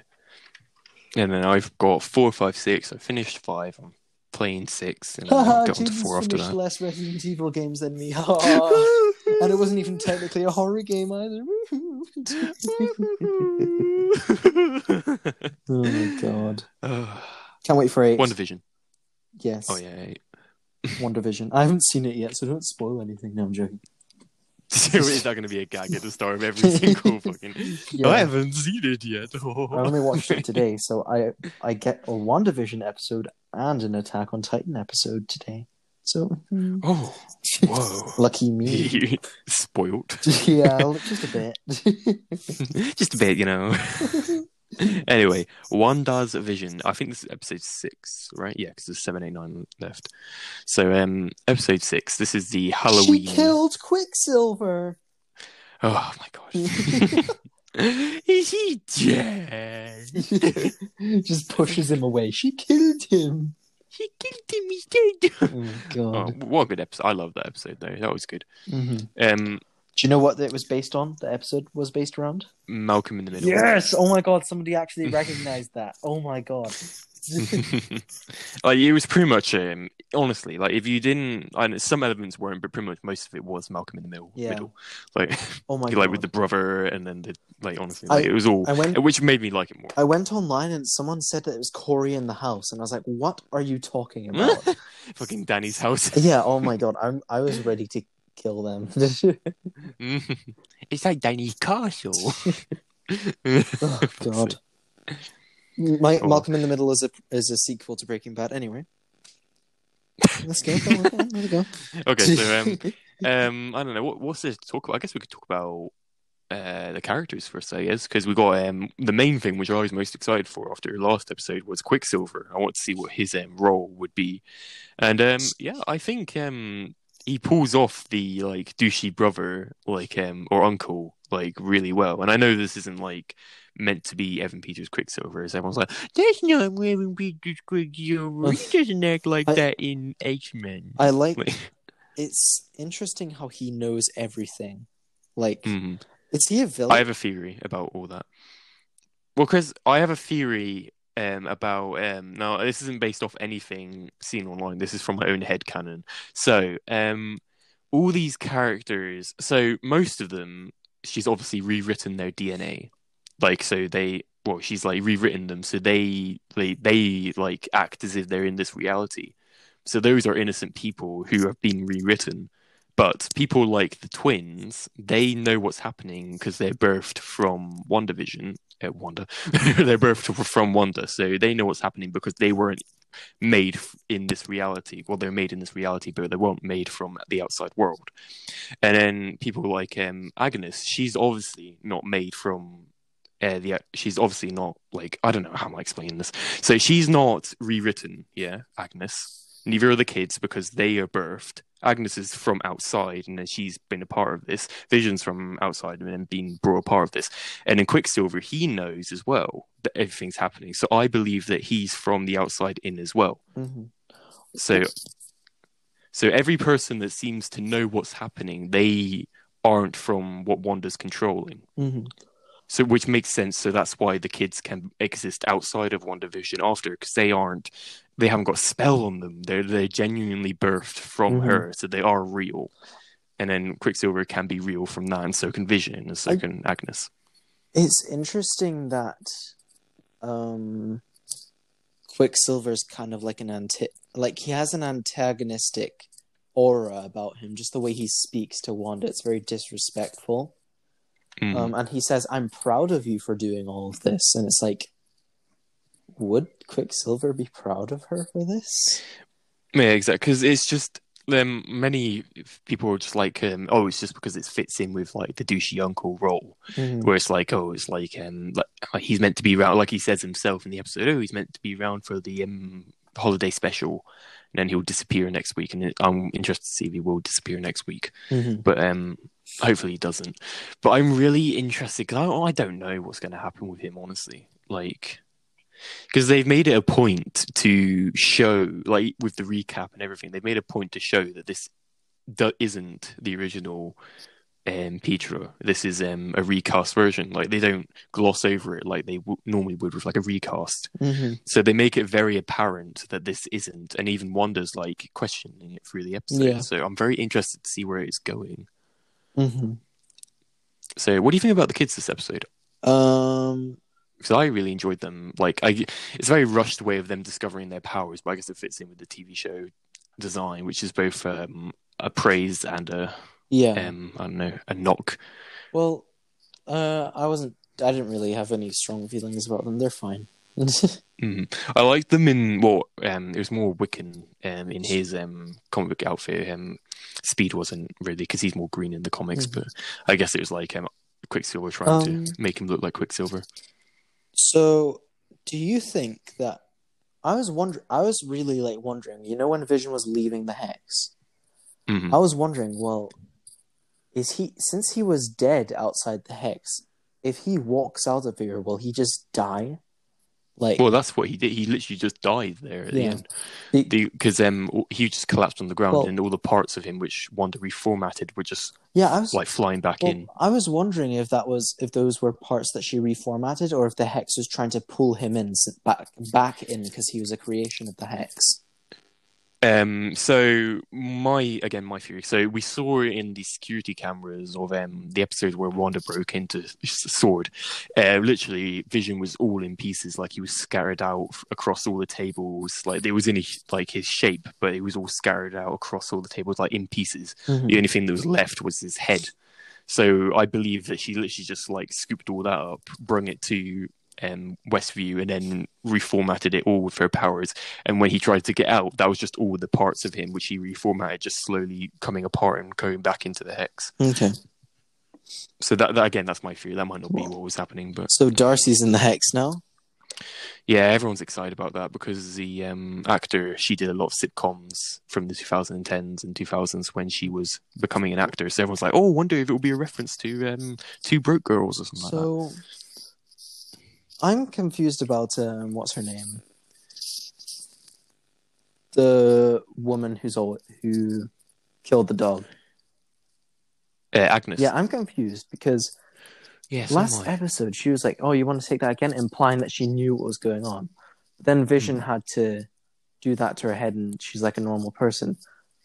And then I've got four, five, six. I finished five. I'm playing six, and I'll get to four after that. less Resident Evil games than me. And it wasn't even technically a horror game either. oh my god! Can't wait for eight. WandaVision. Yes. Oh yeah. WandaVision. I haven't seen it yet, so don't spoil anything. No, I'm joking. So is that going to be a gag at the start of every single fucking? Yeah. I haven't seen it yet. I only watched it today, so I I get a WandaVision episode and an Attack on Titan episode today. So hmm, Oh, whoa! lucky me. Spoiled. yeah, just a bit. Just a bit, you know. anyway, Wanda's vision. I think this is episode six, right? Yeah, because there's seven, eight, nine left. So, um, episode six. This is the Halloween. She killed Quicksilver. Oh my gosh. is he dead? just pushes him away. She killed him. She killed him. He's dead. Oh Oh, god. what a good episode! I love that episode though. That was good. Mhm. Um, Do you know what it was based on? The episode was based around. Malcolm in the Middle. Yes. Oh my god! Somebody actually recognized that. Oh my god. like it was pretty much um, honestly like if you didn't I know some elements weren't but pretty much most of it was Malcolm in the middle Yeah. middle like Oh my like god. with the brother and then the like honestly I- it was all I went. which made me like it more I went online and someone said that it was Cory in the house, and I was like, "What are you talking about?" fucking Danny's house yeah. Oh my god. I'm. I was ready to kill them. it's like Danny's castle oh god. My Oh. Malcolm in the Middle is a is a sequel to Breaking Bad. Anyway. Let's go. Go go on, There go. okay so um um I don't know what what's there to talk about I guess we could talk about uh, the characters first, I guess, because we got um, the main thing which I was most excited for after the last episode was Quicksilver. I want to see what his um, role would be, and um, yeah, I think um, he pulls off the like douchey brother, like um, or uncle, like really well. And I know this isn't like meant to be Evan Peters Quicksilver, as everyone's like, "That's not Evan Peters Quicksilver. He doesn't act like I- that in X Men." I like. Like, It's interesting how he knows everything. Like, mhm. is he a villain? I have a theory about all that. Well, because I have a theory um, about um, now this isn't based off anything seen online. This is from my own head canon. So, um, all these characters. So most of them, she's obviously rewritten their DNA. Like so, they well, she's like rewritten them so they they they like act as if they're in this reality. So those are innocent people who have been rewritten. But people like the twins, they know what's happening because they're birthed from WandaVision. Uh, Wanda, they're both from Wanda, so they know what's happening because they weren't made in this reality. Well, they're made in this reality, but they weren't made from the outside world. And then people like um, Agnes, she's obviously not made from. Uh, the she's obviously not like I don't know how I'm explaining this. So she's not rewritten, yeah, Agnes. Neither are the kids because they are birthed. Agnes is from outside, and then she's been a part of this. Vision's from outside, and then being brought a part of this. And in Quicksilver, he knows as well that everything's happening. So I believe that he's from the outside in as well. Mhm. So, so every person that seems to know what's happening, they aren't from what Wanda's controlling. Mhm. So, which makes sense. So that's why the kids can exist outside of WandaVision after, because they aren't, they haven't got a spell on them. They're they're genuinely birthed from Mhm. her, so they are real. And then Quicksilver can be real from that, and so can Vision, and so I- can Agnes. It's interesting that um, Quicksilver's kind of like an anti, like he has an antagonistic aura about him. Just the way he speaks to Wanda, it's very disrespectful. Mm. Um, and he says, "I'm proud of you for doing all of this," and it's like, would Quicksilver be proud of her for this? Yeah, exactly. Because it's just um, many people are just like, um, oh, it's just because it fits in with like the douchey uncle role, Mhm. where it's like, oh, it's like, um, like, he's meant to be around, like he says himself in the episode, oh, he's meant to be around for the um holiday special, and then he'll disappear next week, and I'm interested to see if he will disappear next week, Mhm. but um, hopefully he doesn't. But I'm really interested because I, I don't know what's going to happen with him, honestly, like. Because they've made it a point to show, like with the recap and everything, they've made a point to show that this isn't the original um, Pietro. This is um, a recast version. Like they don't gloss over it like they w- normally would with like a recast. Mhm. So they make it very apparent that this isn't, and even Wanda's like questioning it through the episode. Yeah. So I'm very interested to see where it's going. Mhm. So what do you think about the kids this episode? Um, because I really enjoyed them. Like, I, it's a very rushed way of them discovering their powers, but I guess it fits in with the TV show design, which is both um, a praise and a Yeah. um, I don't know, a knock. Well, uh, I wasn't. I didn't really have any strong feelings about them. They're fine. Mm. I liked them in well, um, it was more Wiccan um, in his um comic book outfit. Um, Speed wasn't really because he's more green in the comics, Mhm. but I guess it was like um, Quicksilver trying Um, to make him look like Quicksilver. So, do you think that? I was wondering. I was really like wondering. You know, when Vision was leaving the hex, Mhm. I was wondering. Well, is he since he was dead outside the hex? If he walks out of here, will he just die? Like, Well, that's what he did. He literally just died there at the end because um, he just collapsed on the ground, Well- and all the parts of him which Wanda reformatted were just yeah, I was like flying back Well, in. I was wondering if that was if those were parts that she reformatted, or if the hex was trying to pull him in back back in because he was a creation of the hex. Um, so my again my theory. So we saw in the security cameras of um the episode where Wanda broke into Sword. Uh, literally, Vision was all in pieces, like he was scattered out across all the tables. Like it was in his, like his shape, but it was all scattered out across all the tables, like in pieces. The only thing that was left was his head. So I believe that she literally just like scooped all that up, brung it to um, Westview, and then reformatted it all with her powers. And when he tried to get out, that was just all the parts of him which he reformatted, just slowly coming apart and going back into the hex. Okay, So that, that again, that's my theory. That might not be what was happening, but so Darcy's in the hex now. yeah, everyone's excited about that because the um, actor she did a lot of sitcoms from the 2010s and 2000s when she was becoming an actor. So everyone's like, "Oh, wonder if it will be a reference to um, Two Broke Girls or something like that." So I'm confused about um, what's her name, the woman who's all who killed the dog. Uh, Agnes. Yeah, I'm confused because yeah. so last episode she was like, "Oh, you want to take that again," implying that she knew what was going on. But then Vision Hmm. had to do that to her head, and she's like a normal person.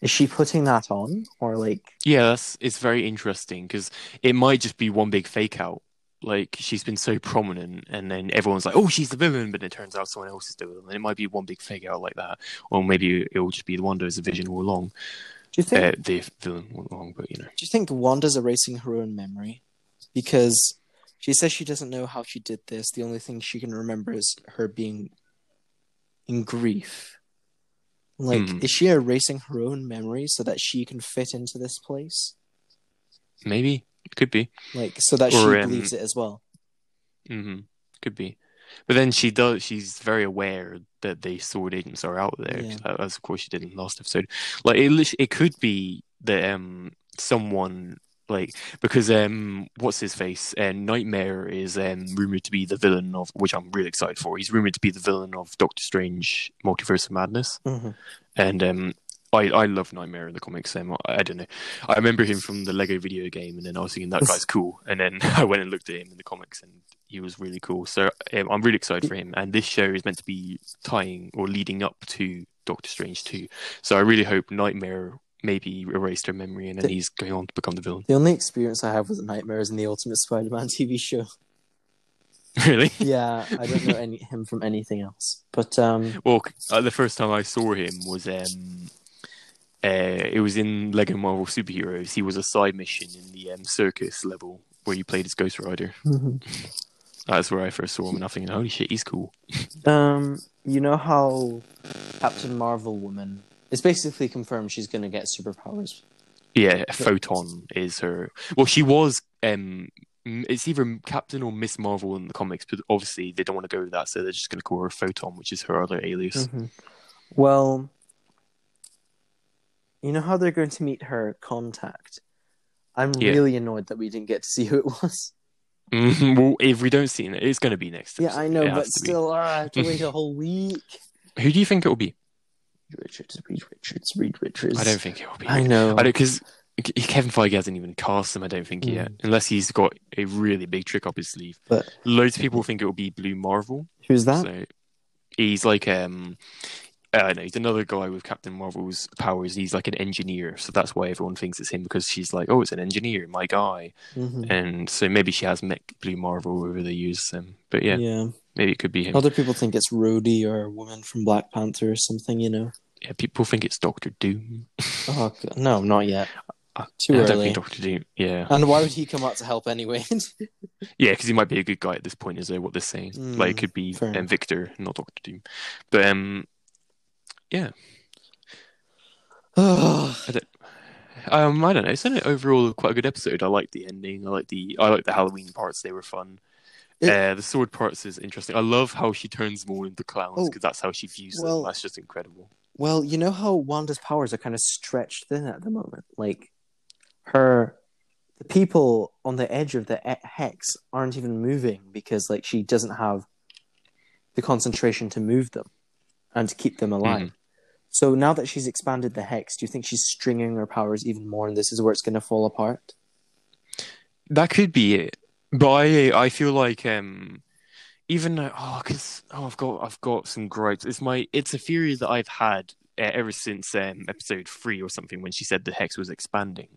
Is she putting that on, or like? Yeah, that's it's very interesting because it might just be one big fake out. Like she's been so prominent, and then everyone's like, "Oh, she's the villain," but it turns out someone else is the villain. And it might be one big figure out like that, or maybe it will just be the Wanda as a vision all along, Do you think? uh, the villain all along. But you know, do you think Wanda's erasing her own memory because she says she doesn't know how she did this? The only thing she can remember is her being in grief. Like, Hmm. is she erasing her own memory so that she can fit into this place? maybe could be. Like, so that Or, she um, believes it as well. hmm Could be. But then she does. She's very aware that the sword agents are out there, Yeah. as of course she did in the last episode. Like it, it could be that um someone like because um what's his face uh, Nightmare is um rumored to be the villain of which I'm really excited for. He's rumored to be the villain of Doctor Strange: Multiverse of Madness, Mhm. and um. I, I love Nightmare in the comics. Um, I, I don't know. I remember him from the Lego video game, and then I was thinking that guy's cool. And then I went and looked at him in the comics, and he was really cool. So um, I'm really excited for him. And this show is meant to be tying or leading up to Doctor Strange 2. So I really hope Nightmare maybe erased her memory and then The- he's going on to become the villain. The only experience I have with Nightmares in the Ultimate Spider-Man TV show. really? Yeah, I don't know any him from anything else. But um, Well, uh, the first time I saw him was um, uh, it was in Lego Marvel Superheroes. He was a side mission in the um, circus level where you played as Ghost Rider. That's where I first saw him, and I'm thinking, holy shit, he's cool. um, you know how Captain Marvel woman it's basically confirmed she's going to get superpowers. Yeah, Photon is her. Well, she was. Um, it's either Captain or Miss Marvel in the comics, but obviously they don't want to go with that, so they're just going to call her Photon, which is her other alias. Mhm. Well, you know how they're going to meet her contact. I'm Yeah. really annoyed that we didn't get to see who it was. Mhm, Well, if we don't see it, it's going to be next. Yeah. I know, It but has to be. still, ah, I have to wait a whole week. who do you think it will be? Reed Richards, Reed Richards, Reed Richards. I don't think it will be. I know. I don't because Kevin Feige hasn't even cast him. I don't think Mm. yet, unless he's got a really big trick up his sleeve. But Loads of people think it will be Blue Marvel. who's that? So he's like um I don't he's another guy with Captain Marvel's powers. He's like an engineer, so that's why everyone thinks it's him because she's like, oh, it's an engineer, my guy, Mhm. and so maybe she has met Blue Marvel over the years. Um, but yeah, yeah. maybe it could be him. Other people think it's Rhodey or a woman from Black Panther or something. You know. Yeah, people think it's Doctor Doom. Oh God. no, not yet. Too I early. Doctor Doom. Yeah, And why would he come out to help anyway? yeah, because he might be a good guy at this point. Is uh, what they're saying? Mm, like, it could be um. Victor, not Doctor Doom. But um, yeah, oh, um, I don't know. It's an overall quite a good episode. I like the ending. I like the I like the Halloween parts. They were fun. It- uh, the sword parts is interesting. I love how she turns them all into clowns Oh, because that's how she views well- them. That's just incredible. well, you know how Wanda's powers are kind of stretched thin at the moment. Like her, the people on the edge of the hex aren't even moving because like she doesn't have the concentration to move them and to keep them alive. So now that she's expanded the hex, do you think she's stringing her powers even more, and this is where it's going to fall apart? That could be it. But I I feel like um even though oh because oh I've got I've got some gripes. It's my it's a theory that I've had uh, ever since um episode three or something when she said the hex was expanding.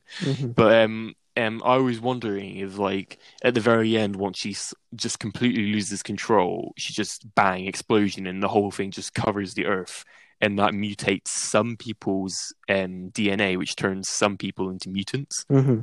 But um um I was wondering if like at the very end once she just completely loses control, she just bang explosion and the whole thing just covers the earth. And that mutates some people's um, DNA, which turns some people into mutants. Mm-hmm.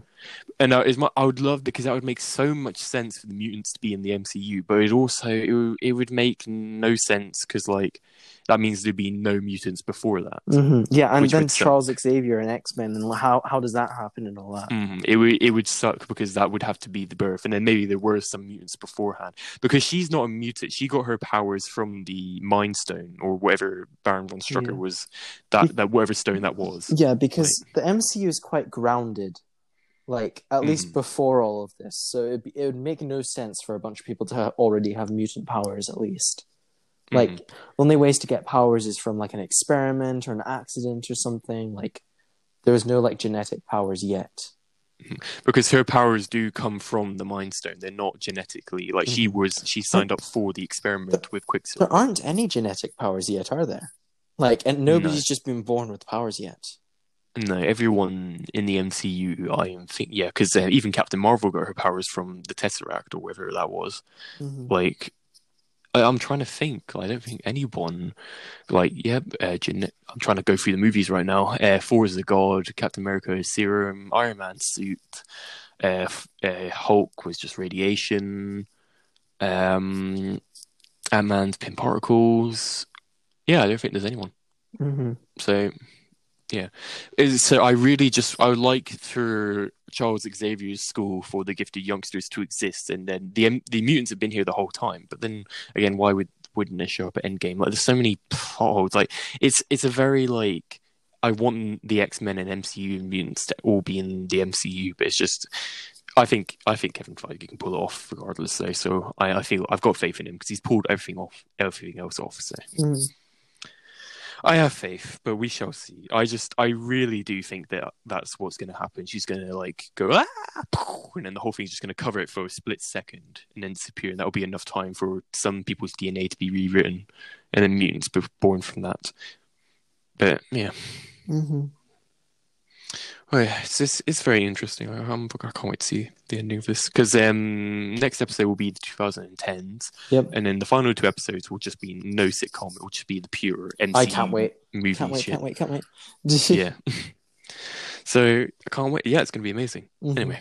And is my, I would love because that would make so much sense for the mutants to be in the MCU, but it also it, it would make no sense because like that means there'd be no mutants before that. Mm-hmm. Yeah, and then would suck. Charles Xavier and X Men, and how how does that happen and all that? Mhm. It would it would suck because that would have to be the birth, and then maybe there were some mutants beforehand because she's not a mutant. She got her powers from the Mind Stone or whatever Baron von Strucker Yeah. was that that whatever stone that was. Yeah, because the MCU is quite grounded, like at least Mhm. before all of this. So it it would make no sense for a bunch of people to ha- already have mutant powers. At least, like Mhm. only ways to get powers is from like an experiment or an accident or something. Like there is no like genetic powers yet. because her powers do come from the Mind Stone. They're not genetically like she was. She signed up for the experiment with Quicksilver. There aren't any genetic powers yet, are there? Like, and nobody's just been born with powers yet. No, everyone in the MCU, I am think, yeah, because uh, even Captain Marvel got her powers from the Tesseract or whatever that was. Mhm. Like, I, I'm trying to think. I don't think anyone, like, yeah, uh, I'm trying to go through the movies right now. Uh, Thor is the God, Captain America is serum, Iron Man suit, uh, uh, Hulk was just radiation, um, Ant Man's Pym particles. Yeah, I don't think there's anyone. Mhm. So, yeah. So I really just I would like for Charles Xavier's school for the gifted youngsters to exist, and then the the mutants have been here the whole time. But then again, why would wouldn't they show up at Endgame? Like, there's so many plot holes. Like, it's it's a very like I want the X Men and MCU mutants to all be in the MCU, but it's just. I think I think Kevin Feige can pull it off regardless, though. So I, I feel I've got faith in him because he's pulled everything off, everything else off. So Mhm. I have faith, but we shall see. I just, I really do think that that's what's going to happen. She's going to like go, ah, and then the whole thing's just going to cover it for a split second and then disappear. And that'll be enough time for some people's DNA to be rewritten and then mutants be born from that. But yeah, Mhm. Oh, yeah it's, it's, it's very interesting. I, I can't wait to see the ending of this because um, next episode will be the 2010s, Yep. and then the final two episodes will just be no sitcom. It will just be the pure MCU I can't wait. movie Can't wait. shit. Can't wait. Can't wait. yeah. so I can't wait. Yeah, it's going to be amazing. Mhm. Anyway,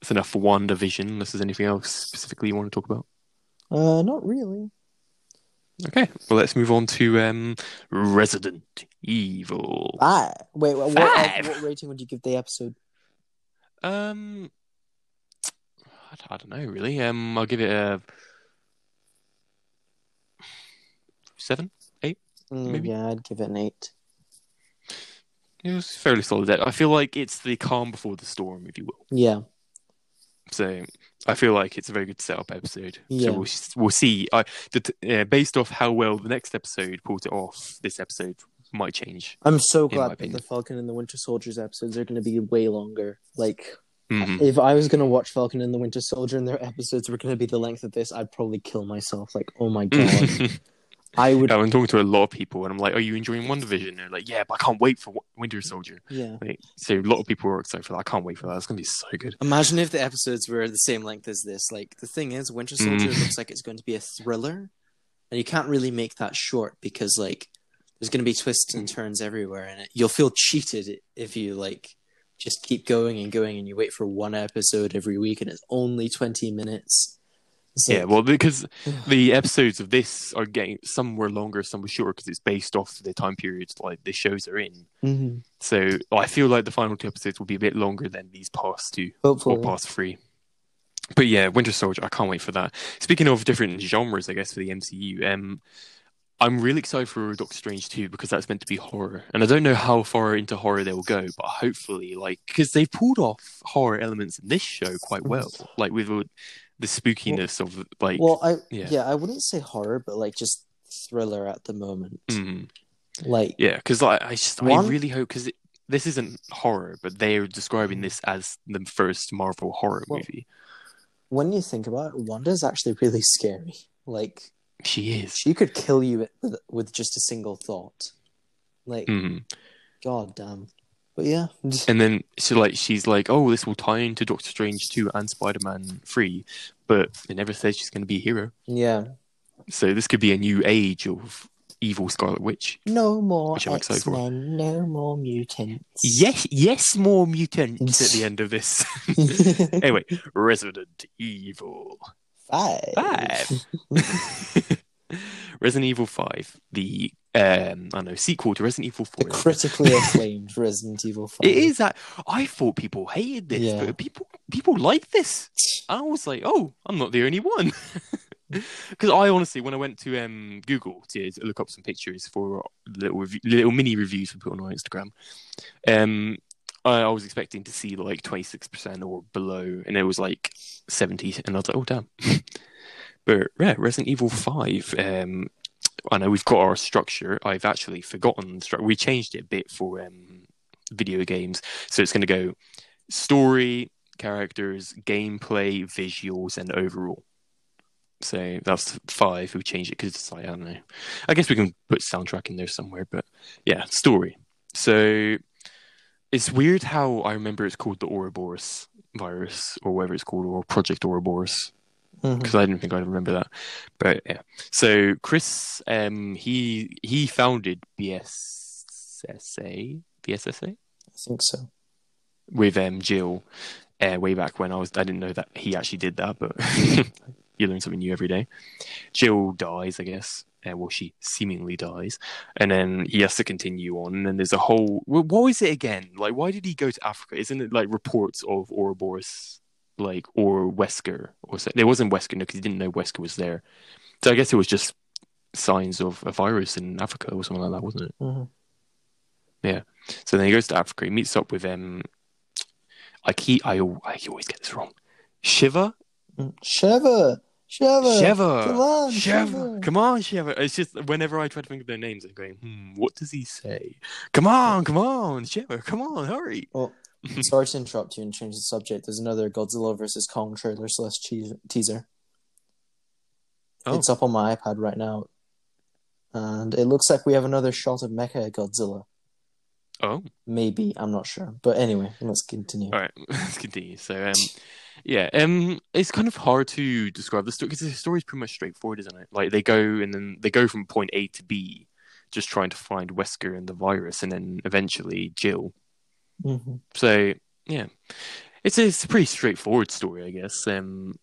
that's enough for WandaVision. Unless there's anything else specifically you want to talk about. Uh, not really. Okay, well let's move on to um, Resident Evil. Ah, wait. What, what, Five. what rating would you give the episode? Um, I, I don't know really. Um, I'll give it a seven. Mm, Maybe. Yeah, I'd give it an eight. It was fairly solid. I feel like it's the calm before the storm, if you will. Yeah. So I feel like it's a very good setup episode. Yeah. So we'll, we'll see. I, the, uh, based off how well the next episode pulled it off, this episode might change. I'm so glad that the. Falcon and the Winter Soldiers episodes are going to be way longer. Like, Mhm. if I was going to watch Falcon and the Winter Soldier and their episodes were going to be the length of this, I'd probably kill myself. Like, oh my god. I would. I'm talking to a lot of people, and I'm like, "Are you enjoying WandaVision?" They're like, "Yeah, but I can't wait for Winter Soldier." Yeah. Like, so a lot of people are excited for that. I can't wait for that. It's gonna be so good. Imagine if the episodes were the same length as this. Like, the thing is, Winter Soldier Mm. looks like it's going to be a thriller, and you can't really make that short because, like, there's going to be twists and turns everywhere, and it, you'll feel cheated if you like just keep going and going, and you wait for one episode every week, and it's only twenty minutes. Yeah, well, because the episodes of this are getting some were longer, some were shorter because it's based off the time periods like the shows are in. Mhm. So I feel like the final two episodes will be a bit longer than these past two hopefully, or past three. But yeah, Winter Soldier, I can't wait for that. Speaking of different genres, I guess for the MCU, um, I'm really excited for Doctor Strange 2 because that's meant to be horror, and I don't know how far into horror they'll go, but hopefully, like, because they've pulled off horror elements in this show quite well, like with the spookiness of like, well, I yeah. yeah. I wouldn't say horror, but like just thriller at the moment. mhm. Like yeah, because like, I just One- I really hope because this isn't horror, but they are describing Mm. this as the first Marvel horror Well, movie. when you think about it, Wanda's actually really scary. Like She is. she could kill you with, with just a single thought. Like Mhm. god damn. But yeah, And then so like she's like, oh, this will tie into Doctor Strange two and Spider Man three, but it never says she's going to be a hero. yeah. So this could be a new age of evil Scarlet Witch. No more Which I'm excited X. Men, no more mutants. Yes, yes, more mutants at the end of this. anyway, Resident Evil Five. five. Resident Evil five, the um, I don't know sequel to Resident Evil The four. critically acclaimed Resident Evil Five. It is that I thought people hated this, Yeah. but people people like this. I was like, oh, I'm not the only one. Because I honestly, when I went to um, Google to look up some pictures for little review, little mini reviews we put on our Instagram, um, I, I was expecting to see like 26% or below, and it was like 70, and I was like, oh damn. but yeah, Resident Evil 5. Um, I know we've got our structure. I've actually forgotten. We changed it a bit for um, video games, so it's going to go story, characters, gameplay, visuals, and overall. So that's five. We changed it because it's like I don't know. I guess we can put soundtrack in there somewhere, but yeah, story. So it's weird how I remember it's called the Ouroboros virus or whatever it's called, or Project Ouroboros Mhm. because I didn't think I'd remember that. But yeah, so Chris, um, he he founded BSAA, BSAA I think so. with um Jill, uh, way back when I was. I didn't know that he actually did that, but you learn something new every day. Jill dies, I guess. Uh, well, she seemingly dies, and then he has to continue on. And then there's a whole. What was it again? Like, why did he go to Africa? Isn't it like reports of Ouroboros, like or Wesker, or so? It wasn't Wesker because he didn't know Wesker was there. So I guess it was just signs of a virus in Africa or something like that, wasn't it? Mhm. So then he goes to Africa. He meets up with um, I keep I, I always get this wrong. Shiva, Mm. Shiva, Shiva, Shiva, come on, Shiva. Shiva. Come on, Shiva. It's just whenever I try to think of their names, I'm going, hmm, what does he say? Come on, come on, Shiva. Come on, hurry. Well, sorry to interrupt you and change the subject. There's another Godzilla versus Kong trailer slash teaser. Oh. It's up on my iPad right now, and it looks like we have another shot of Mecha Godzilla. Oh, Maybe I'm not sure, but anyway, let's continue. all right. Let's continue. So, um, yeah, um, it's kind of hard to describe the story because the story is pretty much straightforward, isn't it? Like they go and then they go from point A to B, just trying to find Wesker and the virus, and then eventually Jill. Mhm. So yeah, it's a, it's a pretty straightforward story, I guess. Um,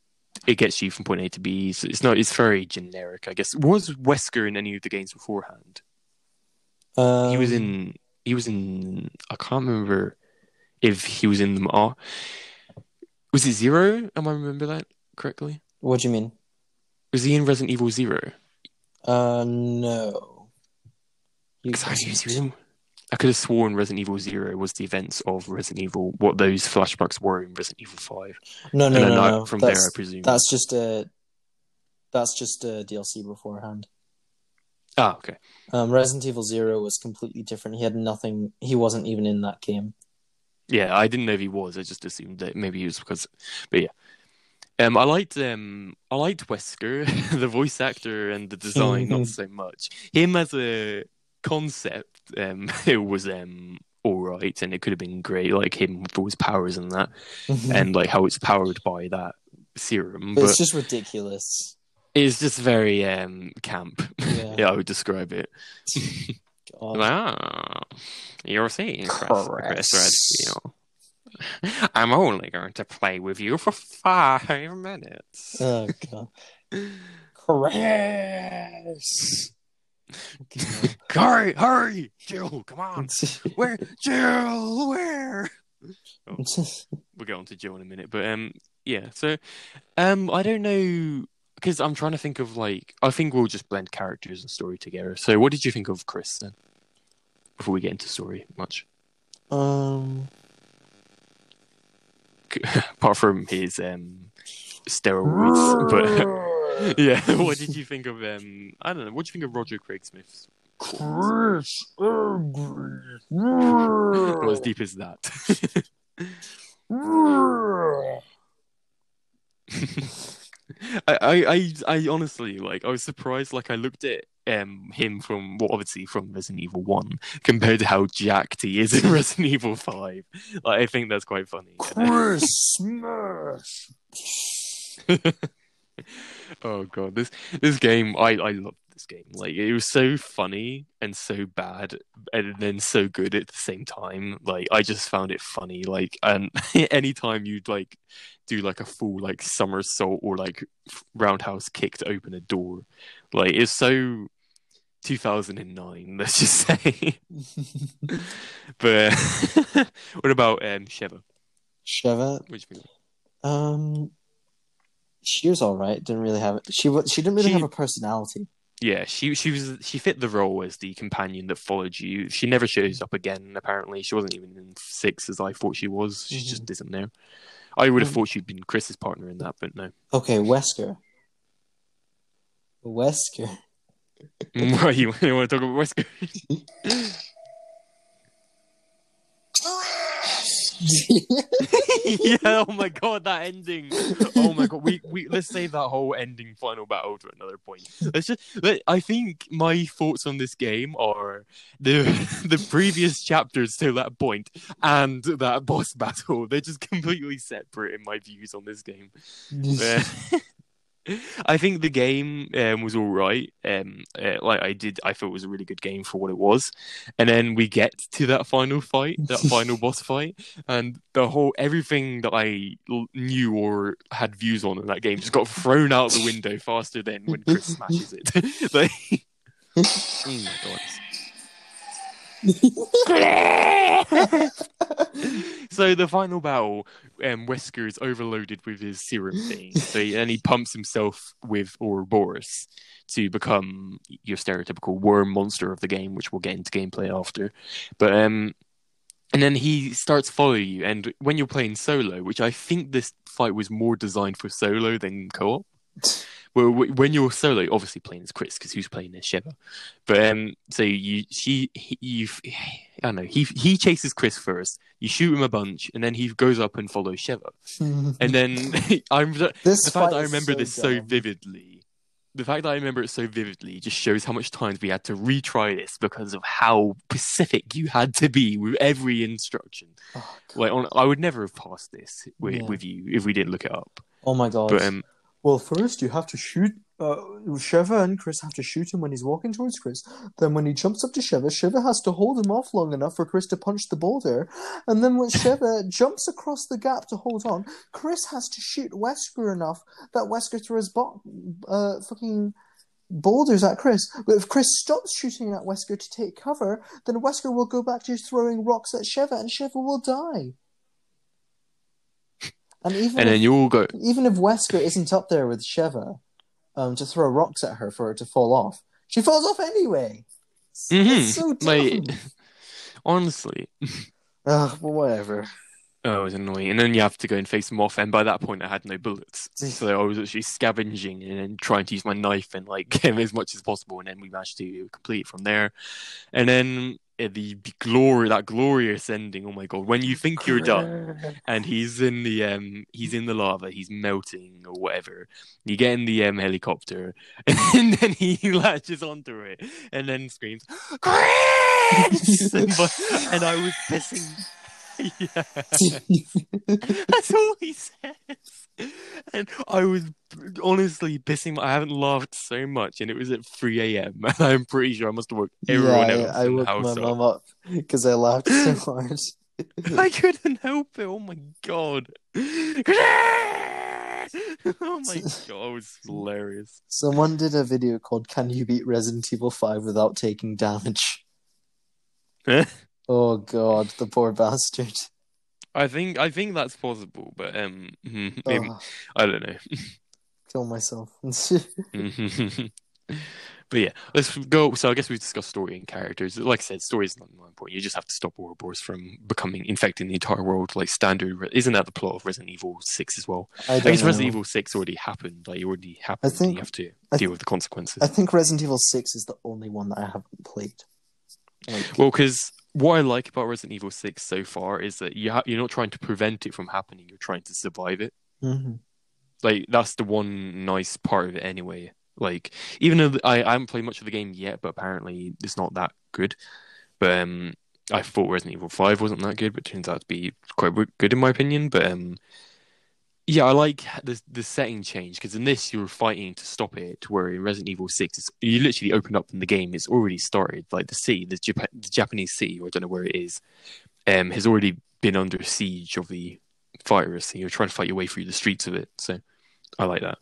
it gets you from point A to B. So it's not. It's very generic, I guess. Was Wesker in any of the games beforehand? he was Um, in. He was in. I can't remember if he was in them all. Was it Zero? Am I remember that correctly? What do you mean? Was he in Resident Evil Zero? Uh, no. Because I, knew he was in- I could have sworn Resident Evil Zero was the events of Resident Evil. What those flashbacks were in Resident Evil Five, No, no, no, I- no. from that's, there, I presume. that's just a that's just a DLC beforehand. Ah, okay. Um, Resident Evil Zero was completely different. He had nothing. He wasn't even in that game. Yeah, I didn't know if he was. I just assumed that maybe he was because, but yeah. Um, I liked um, I liked Wesker, the voice actor and the design, not so much. Him as a concept, um, it was um all right, and it could have been great, like him with all his powers and that, and like how it's powered by that serum. but But it's just ridiculous. it's just very um camp. Yeah. yeah, I would describe it. Ah, you're seeing. Chris Redfield. I'm only going to play with you for five minutes. Oh god. Chris. hurry, hurry, Jill, come on. Where, Jill? Where? We'll get on to Jill in a minute, but um, yeah. So, um, I don't know because I'm trying to think of like I think we'll just blend characters and story together. So, what did you think of Chris then? Before we get into story much, um. apart from his um steroids, but yeah, what did you think of um? I don't know. What do you think of Roger Craig Smith's? Chris. Not as deep as that. I, I, I, I honestly like. I was surprised. Like, I looked at um him from well, obviously from Resident Evil One compared to how jacked he is in Resident Evil Five. Like, I think that's quite funny. Christmas. oh god, this this game, I I love this game. Like, it was so funny and so bad, and then so good at the same time. Like, I just found it funny. Like, and anytime you'd like do like a full like somersault or like roundhouse kick to open a door, like it's so 2009. Let's just say. but what about um Sheva? Sheva. Do? Um. She was all right. Didn't really have she. wa- She didn't really She- have a personality. Yeah, she she was she fit the role as the companion that followed you. She never shows up again. Apparently, she wasn't even in six as I thought she was. She just isn't there. I would have Mhm. thought she'd been Chris's partner in that, but no. Okay, Wesker. Wesker. You want to talk about Wesker? yeah. Oh my god, that ending. Oh my god. We we let's save that whole ending final battle to another point. Let's just. Let, I think my thoughts on this game are the the previous chapters to that point and that boss battle. They're just completely separate in my views on this game. I think the game um, was all right. Um, uh, like I did, I thought it was a really good game for what it was. And then we get to that final fight, that final boss fight, and the whole everything that I l- knew or had views on in that game just got thrown out the window faster than when Chris smashes it. like, oh my god. so the final battle, um, Wesker is overloaded with his serum thing, so he, and he pumps himself with Ouroboros to become your stereotypical worm monster of the game, which we'll get into gameplay after. But um, and then he starts following you, and when you're playing solo, which I think this fight was more designed for solo than co-op. Well, when you're solo, obviously playing as Chris because who's playing as Sheva. But um, so you, she, he, you, I don't know. He he chases Chris first. You shoot him a bunch, and then he goes up and follows Sheva. And then I'm the fact that I remember this so vividly. The fact that I remember it so vividly just shows how much times we had to retry this because of how specific you had to be with every instruction. Oh, Like, on, I would never have passed this with, Yeah. with you if we didn't look it up. Oh my god. But um, Well, first you have to shoot. Uh, Sheva and Chris have to shoot him when he's walking towards Chris. Then, when he jumps up to Sheva, Sheva has to hold him off long enough for Chris to punch the boulder. And then, when Sheva jumps across the gap to hold on, Chris has to shoot Wesker enough that Wesker throws bo- uh, fucking boulders at Chris. But if Chris stops shooting at Wesker to take cover, then Wesker will go back to throwing rocks at Sheva, and Sheva will die. And even and if- then you all go. even if Wesker isn't up there with Sheva um, to throw rocks at her for her to fall off, she falls off anyway. It's, Mhm. it's so dumb. Like, honestly, Ugh, but whatever. oh, it was annoying. And then you have to go and face them off. And by that point, I had no bullets, so I was actually scavenging and then trying to use my knife and like get as much as possible. And then we managed to complete from there. And then the glory, that glorious ending. Oh my god! When you think you're done. and he's in the um he's in the lava he's melting or whatever you get in the um helicopter and then he latches onto it and then screams Chris! and, and i was pissing that's all he says and i was honestly pissing i haven't laughed so much and it was at 3 a.m and i'm pretty sure i must have woke everyone yeah, else I, I woke my mum up because I laughed so hard. I couldn't help it. Oh my god. oh my god, it was hilarious. Someone did a video called "Can you beat Resident Evil Five without taking damage?" Oh god, the poor bastard. I think I think that's possible, but um, maybe, Oh, I don't know. kill myself. but yeah, let's go. So I guess we've discussed story and characters. Like I said, story is not more important. You just have to stop Ouroboros from becoming infecting the entire world. Like standard, isn't that the plot of Resident Evil Six as well? I I guess know. Resident Evil Six already happened. Like it already happened. think- and you have to I deal th- with the consequences. I think Resident Evil Six is the only one that I haven't played. Like, Well, because what I like about Resident Evil Six so far is that you ha- you're not trying to prevent it from happening. You're trying to survive it. mhm. Like that's the one nice part of it, anyway. Like even though I, I haven't played much of the game yet, but apparently it's not that good. But um, I thought Resident Evil Five wasn't that good, but turns out to be quite good in my opinion. But um, yeah, I like the the setting change because in this you're fighting to stop it. Where in Resident Evil Six, it's, you literally open up in the game. It's already started. Like the city, the, Jap- the Japanese city, or I don't know where it is, um, has already been under siege of the virus, and you're trying to fight your way through the streets of it. So I like that.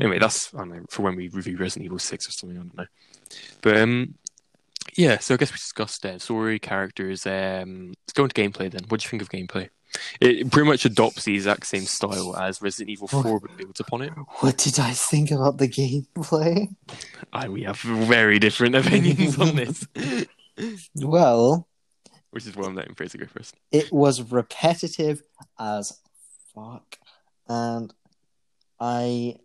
Anyway, that's I don't know for when we review Resident Evil Six or something. I don't know, but um, yeah. So I guess we discussed uh, story, characters. Um, let's go into gameplay then. What do you think of gameplay? It pretty much adopts the exact same style as Resident Evil Four, but builds upon it. What did I think about the gameplay? I, we have very different opinions on this, Well, which is why I'm letting Fraser go first. it was repetitive as fuck, and I,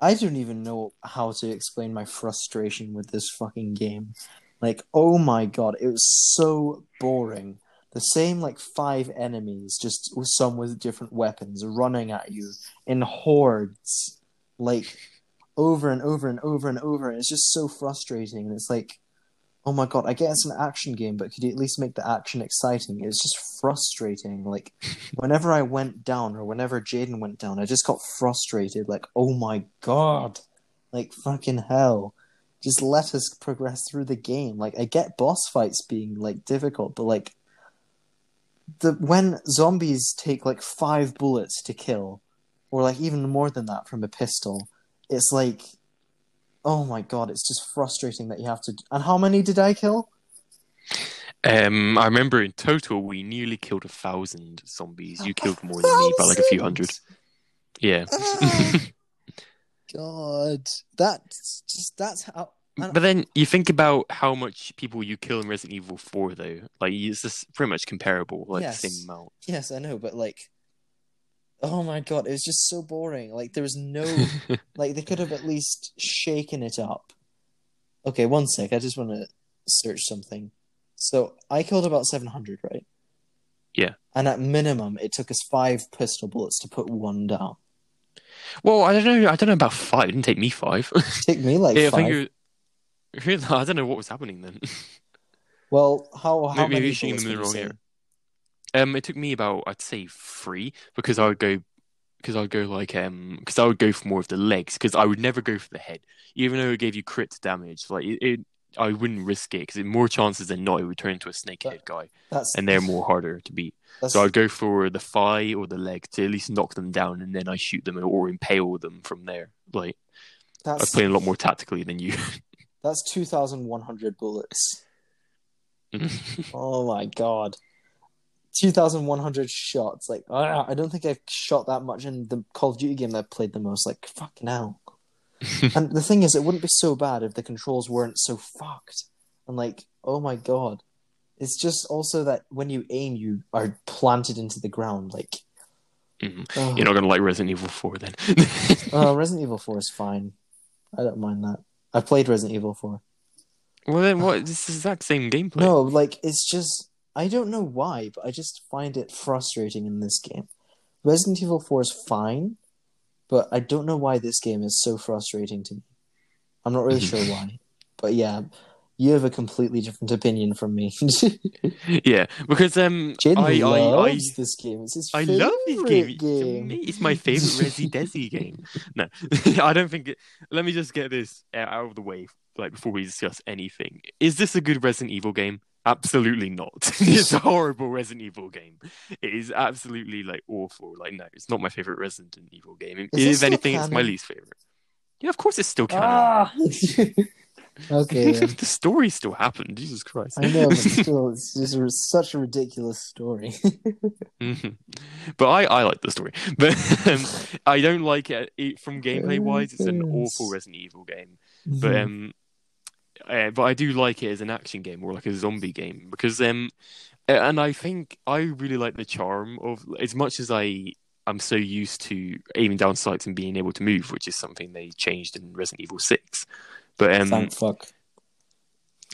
I don't even know how to explain my frustration with this fucking game. Like, oh my god, it was so boring. The same like five enemies, just with some with different weapons, running at you in hordes, like over and over and over and over. And it's just so frustrating. And it's like, oh my god, I get it's an action game, but could you at least make the action exciting? It's just frustrating. Like whenever I went down or whenever Jaden went down, I just got frustrated. Like, oh my god, like fucking hell. Just let us progress through the game. Like I get boss fights being like difficult, but like the when zombies take like five bullets to kill, or like even more than that from a pistol, it's like oh my god, it's just frustrating that you have to. And how many did I kill? Um, I remember in total we nearly killed a thousand zombies. You killed more than me by like a few hundred. Yeah. Ah, god, that's just that's how. And- But then you think about how much people you kill in Resident Evil 4, though. Like, it's just pretty much comparable, like Yes. the same amount. Yes, I know, but like, oh my god, it was just so boring. Like there was no, like they could have at least shaken it up. Okay, one sec. I just want to search something. So I killed about seven hundred, right? Yeah. And at minimum, it took us five pistol bullets to put one down. well, I don't know. I don't know about five. It didn't take me five. Take me like yeah, I five. think you're. Really? I don't know what was happening then. Well, how how Maybe many shooting bullets them in the wrong area. Um, it took me about I'd say three because I would go because I would go like um because I would go for more of the legs because I would never go for the head even though it gave you crit damage like it, it I wouldn't risk it because more chances than not it would turn into a snakehead guy That's and they're more harder to beat so I'd go for the thigh or the leg to at least knock them down and then I shoot them or impale them from there like I was playing a lot more tactically than you that's two thousand one hundred bullets. Oh my god. 2,100 shots. Like, I don't think I've shot that much in the Call of Duty game that I've played the most. Like, fucking hell. and the thing is, it wouldn't be so bad if the controls weren't so fucked. And, like, oh my god. It's just also that when you aim, you are planted into the ground. Like, Mhm. oh. you're not gonna like Resident Evil 4 then Oh, Resident Evil 4 is fine. I don't mind that. I've played Resident Evil 4. well then what it's the exact same gameplay No, like it's just I don't know why, but I just find it frustrating in this game. Resident Evil 4 is fine, but I don't know why this game is so frustrating to me. I'm not really sure why. But yeah, you have a completely different opinion from me. yeah because um Jaden I, I, I this game. It's his I love this game. game. Me, It's my favorite Resi Desi game. No, I don't think it. Let me just get this out of the way, like before we discuss anything. Is this a good Resident Evil game? Absolutely not. it's a horrible Resident Evil game. It is absolutely like awful. Like no, it's not my favorite Resident Evil game. Is if still anything, it's my least favorite. Yeah, of course it's still canon. Ah. Okay. the story still happened. Jesus Christ. I know, but still, it's just such a ridiculous story. Mhm. But I, I like the story. But um, I don't like it, it from gameplay wise. It's an awful Resident Evil game. But um, uh, but I do like it as an action game or like a zombie game because um, and I think I really like the charm of as much as I. I'm so used to aiming down sights and being able to move, which is something they changed in Resident Evil Six. But um, Thank fuck.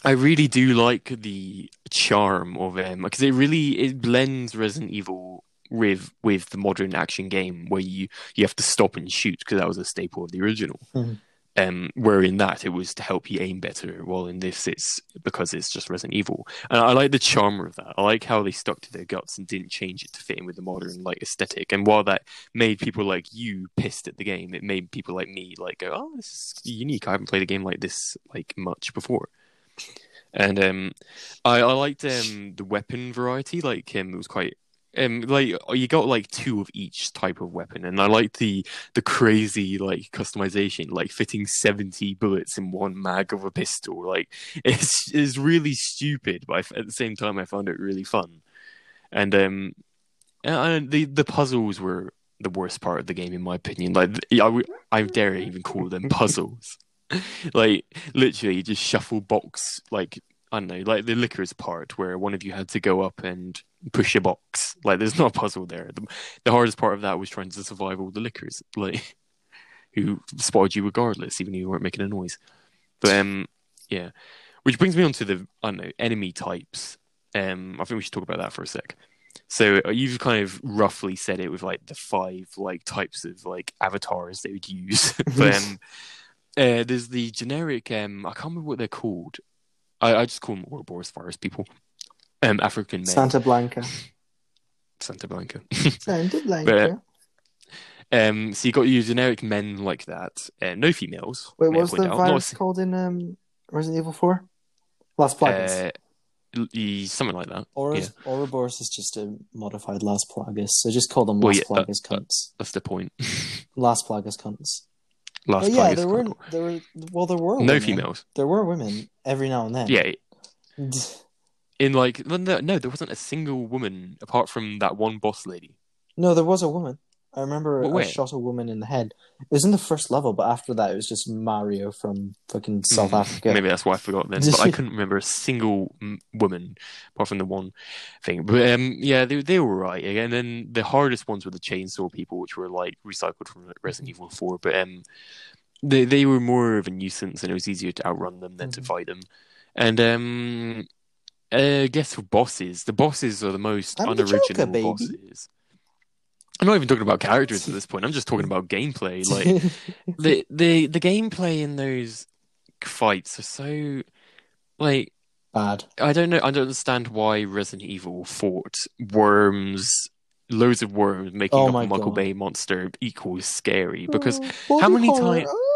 I really do like the charm of um because it really it blends Resident Evil with with the modern action game where you you have to stop and shoot because that was a staple of the original. Mhm. Um, where in that it was to help you aim better, while in this it's because it's just Resident Evil, and I like the charm of that. I like how they stuck to their guts and didn't change it to fit in with the modern like aesthetic. And while that made people like you pissed at the game, it made people like me like go, "Oh, this is unique. I haven't played a game like this like much before." And um, I, I liked um, the weapon variety. Like um, it was quite um, like you got like two of each type of weapon, and I like the the crazy like customization, like fitting seventy bullets in one mag of a pistol. Like it's it's really stupid, but I at the same time I found it really fun. And um, and the the puzzles were the worst part of the game in my opinion. Like I, I dare even call them puzzles. like literally just shuffle box like I don't know, like the lickers part where one of you had to go up and push a box. Like there's no puzzle there. The, the hardest part of that was trying to survive all the lickers, like who spotted you regardless, even if you weren't making a noise. But um yeah. Which brings me on to the I don't know, enemy types. Um I think we should talk about that for a sec. So uh, you've kind of roughly said it with like the five like types of like avatars they would use. but um, uh, there's the generic um I can't remember what they're called. I, I just call them Ouroboros virus people. Um African men. Santa Blanca. Santa Blanca. Santa Blanca. um so you got your generic men like that. Uh, no females. Wait, what was the out. Not a virus called in um, Resident Evil 4? Las Plagas. Uh, something like that. Ouros- yeah. Ouroboros is just a modified Las Plagas, so just call them Well, Las yeah, uh, Plagas uh, cunts. That's the point. Las Plagas cunts. Last But yeah, Plague is there weren't. There were well, there were no women. females. There were women every now and then. Yeah, in like no, no, there wasn't a single woman apart from that one boss lady. No, there was a woman. I remember What I shot a woman in the head. It was in the first level, but after that, it was just Mario from fucking South Mm, Africa. Maybe that's why I forgot then. But I couldn't remember a single mm, woman apart from the one thing. But um, yeah, they they were right. And then the hardest ones were the chainsaw people, which were like recycled from Resident Evil Four. But um, they they were more of a nuisance, and it was easier to outrun them than to Mhm. fight them. And um, I guess for bosses, the bosses are the most I'm the unoriginal Joker, baby. bosses. I'm not even talking about characters at this point. I'm just talking about gameplay. Like the the the gameplay in those fights are so like Bad. I don't know. I don't understand why Resident Evil fought worms, loads of worms making Oh up a Michael God. Bay monster equals scary because Oh, how many horror. Ah!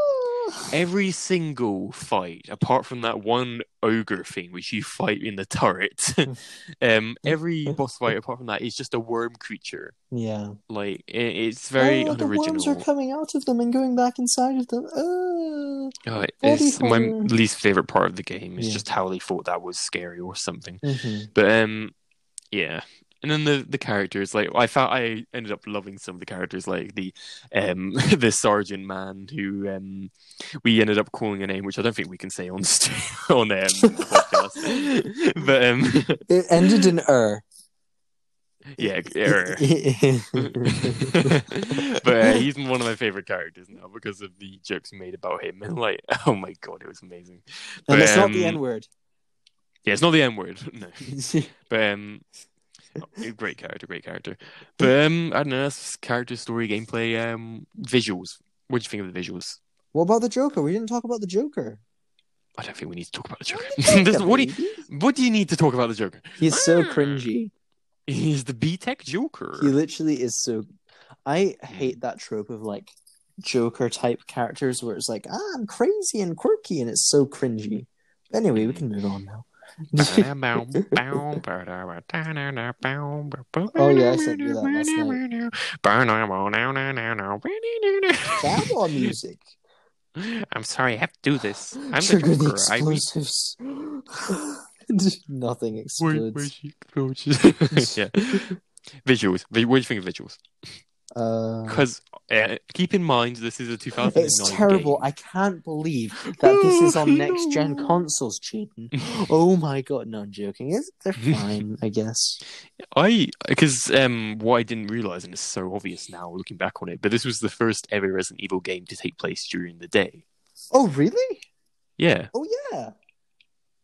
Every single fight, apart from that one ogre thing which you fight in the turret, um, every boss fight apart from that is just a worm creature. Yeah. Like it, it's very oh, the worms unoriginal. are coming out of them and going back inside of them. Oh, it- Body it's my least favorite part of the game. Is Yeah. just how they thought that was scary or something. Mhm. But um, yeah. And then the the characters, like I found, I ended up loving some of the characters, like the um the sergeant man who um we ended up calling a name which I don't think we can say on st- on um, the podcast. but um It ended in er. yeah, error. but uh, he's one of my favorite characters now because of the jokes made about him and like oh my god it was amazing. and But, it's not the um, N word. Yeah, it's not the N word. No. But um, great character, great character. But um, I don't know, that's character story, gameplay, um, visuals. What do you think of the visuals? what about the Joker? We didn't talk about the Joker. I don't think we need to talk about the Joker. Joker, There's- what do you, what do you need to talk about the Joker? He's so Ah. cringy. He's the B Tech Joker. He literally is so. I hate that trope of like Joker type characters where it's like, ah, I'm crazy and quirky, and it's so cringy. Anyway, we can move on now. Oh, yeah, I sent you that Camera music. I'm sorry, I have to do this. I'm Trigger the the explosives. Nothing explodes. yeah. Visuals. What do you think of visuals? Uh, Because uh, keep in mind, this is a 2009 it's terrible. game. I can't believe that this is on Oh, next gen consoles, Cheating. Oh my god, no, I'm joking. It's, they're fine, I guess. I because um what I didn't realize, and it's so obvious now looking back on it, but this was the first ever Resident Evil game to take place during the day. Oh, really? Yeah, Oh, yeah.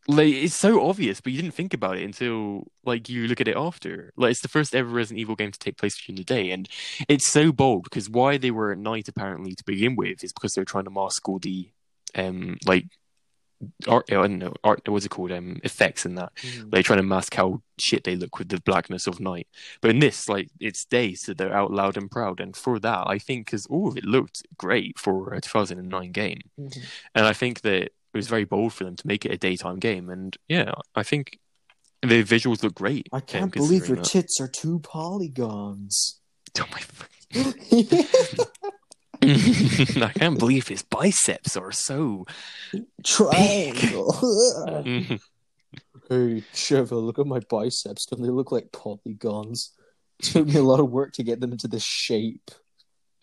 Like it's so obvious, but you didn't think about it until like you look at it after. Like it's the first ever Resident Evil game to take place during the day, and it's so bold because why they were at night apparently to begin with is because they're trying to mask all the um like art. I don't know art. What's it called? Um, effects and that. They're trying to mask how shit they look with the blackness of night. But in this, like, it's day, so they're out loud and proud. And for that, I think, because all of it looked great for a 2009 game. Mhm. And I think that it was very bold for them to make it a daytime game. And yeah, I think the visuals look great. I um, can't believe your considering tits are two polygons. that. Oh my fucking- I can't believe his biceps are so. Triangle. Hey, Trevor, look at my biceps. Don't they look like polygons? It took me a lot of work to get them into this shape.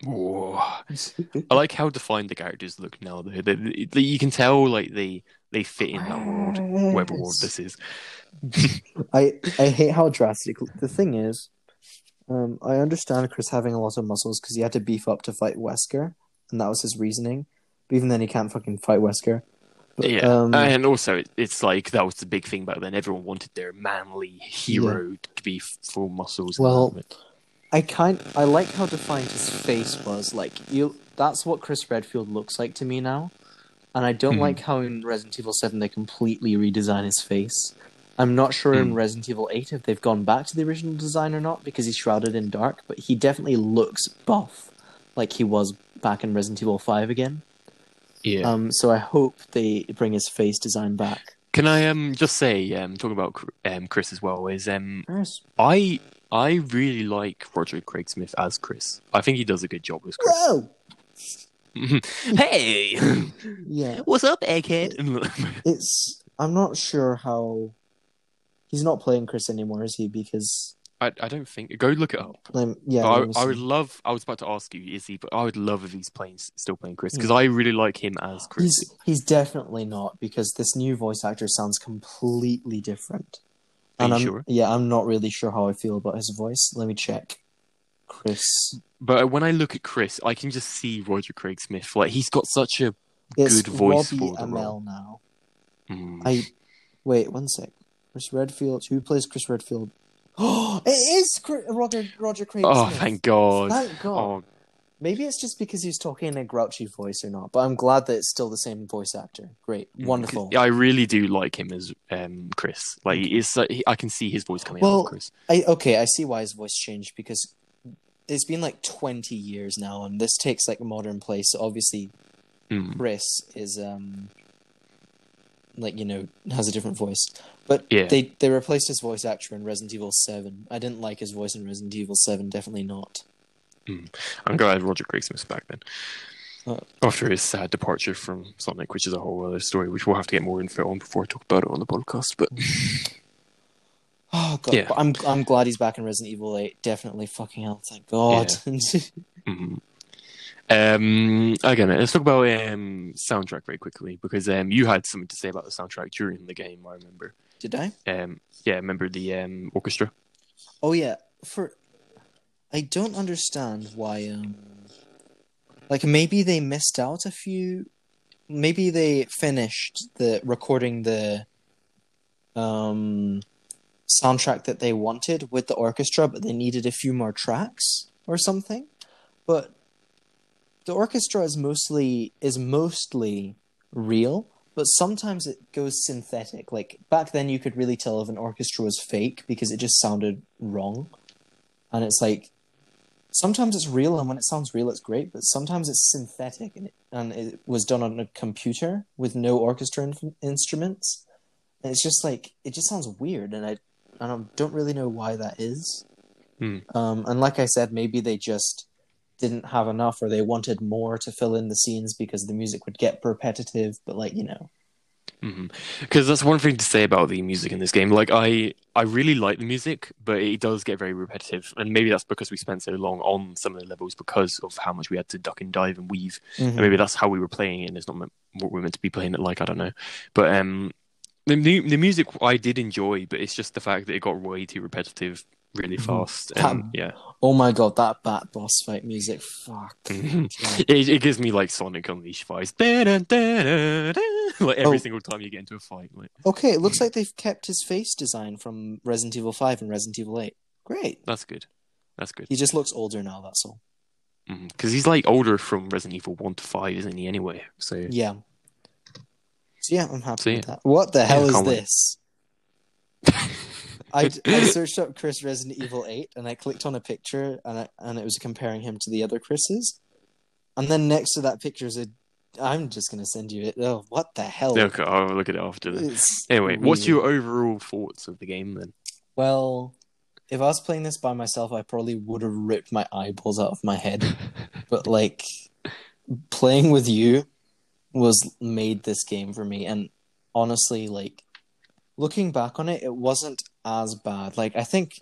Whoa. I like how defined the characters look now. Though. They, they- they- you can tell like they they fit in that world, whatever world this is. I I hate how drastic. The thing is, um, I understand Chris having a lot of muscles because he had to beef up to fight Wesker, and that was his reasoning. But even then, he can't fucking fight Wesker. But, yeah, um, and also it- it's like that was the big thing back then. Everyone wanted their manly hero to be full muscles. Well, I kind I like how defined his face was. Like you, that's what Chris Redfield looks like to me now, and I don't Mhm. like how in Resident Evil Seven they completely redesign his face. I'm not sure in Mm. Resident Evil Eight if they've gone back to the original design or not because he's shrouded in dark, but he definitely looks buff, like he was back in Resident Evil Five again. yeah. Um, so I hope they bring his face design back. Can I um just say um talking about um Chris as well is um Yes. I I really like Roger Craig Smith as Chris. I think he does a good job as Chris. Whoa! hey, Yeah. what's up, egghead? It's I'm not sure how he's not playing Chris anymore, is he? Because I I don't think. Go look it up. um, yeah, I, I would love. I was about to ask you, is he? But I would love if he's playing, still playing Chris, because I really like him as Chris. he's he's definitely not because this new voice actor sounds completely different. And I'm, sure? Yeah, I'm not really sure how I feel about his voice. Let me check. Chris, But when I look at Chris, I can just see Roger Craig Smith. Like he's got such a. it's Good voice Robbie for the Amell role. now. Mm. I wait one sec. Chris Redfield. Who plays Chris Redfield? Oh, it is Chris, Roger Roger Craig. oh, Smith. thank God! Thank God. Oh, Maybe it's just because he's talking in a grouchy voice or not, but I'm glad that it's still the same voice actor. Great, wonderful. Yeah, I really do like him as um, Chris. Like it's, uh, he, I can see his voice coming out Well, of Chris. I okay, I see why his voice changed because it's been like 20 years now, and this takes like a modern place. So obviously, Mm. Chris is um like you know has a different voice, but Yeah. they they replaced his voice actor in Resident Evil 7. I didn't like his voice in Resident Evil 7. Definitely not. I'm glad Roger Craig Smith's back then. Uh, After his sad departure from Sonic, which is a whole other story, which we'll have to get more info on before I talk about it on the podcast. But Oh god, Yeah. I'm I'm glad he's back in Resident Evil 8. Definitely fucking hell, thank God. Mhm. Um, again, let's talk about um, soundtrack very quickly because um, you had something to say about the soundtrack during the game. I remember. Did I? Um, yeah, remember the um, orchestra? Oh yeah, for I don't understand why um like maybe they missed out a few maybe they finished the recording the um soundtrack that they wanted with the orchestra but they needed a few more tracks or something. But the orchestra is mostly is mostly real, but sometimes it goes synthetic. Like back then, you could really tell if an orchestra was fake because it just sounded wrong. And it's like sometimes it's real, and when it sounds real, it's great. But sometimes it's synthetic, and it, and it was done on a computer with no orchestra in- instruments, and it's just like it just sounds weird, and I I don't don't really know why that is. Hmm. Um, and like I said, maybe they just didn't have enough, or they wanted more to fill in the scenes because the music would get repetitive. But like you know, Because that's one thing to say about the music in this game. Like I, I really like the music, but it does get very repetitive, and maybe that's because we spent so long on some of the levels because of how much we had to duck and dive and weave. And maybe that's how we were playing it, and it's not meant, what we're meant to be playing it like. I don't know, but um, the the music I did enjoy, but it's just the fact that it got way too repetitive really Mhm. fast. That- And, yeah, oh my god, that bat boss fight music, fuck. It, it gives me like Sonic Unleashed vibes, like every Oh. single time you get into a fight. Like Okay, it looks like they've kept his face design from Resident Evil Five and Resident Evil Eight. Great. that's good. That's good. He just looks older now. That's all. Because he's like older from Resident Evil one to five, isn't he? Anyway, so Yeah. So yeah, I'm happy So, with that. What the hell is this? I, I searched up Chris Resident Evil 8 and I clicked on a picture and I, and it was comparing him to the other Chris's. And then next to that picture is a. I'm just going to send you it. Oh, what the hell? okay, I'll look at it after this. Anyway, what's your overall thoughts of the game then? Well, if I was playing this by myself, I probably would have ripped my eyeballs out of my head. but like playing with you was made this game for me and honestly like looking back on it it wasn't as bad like i think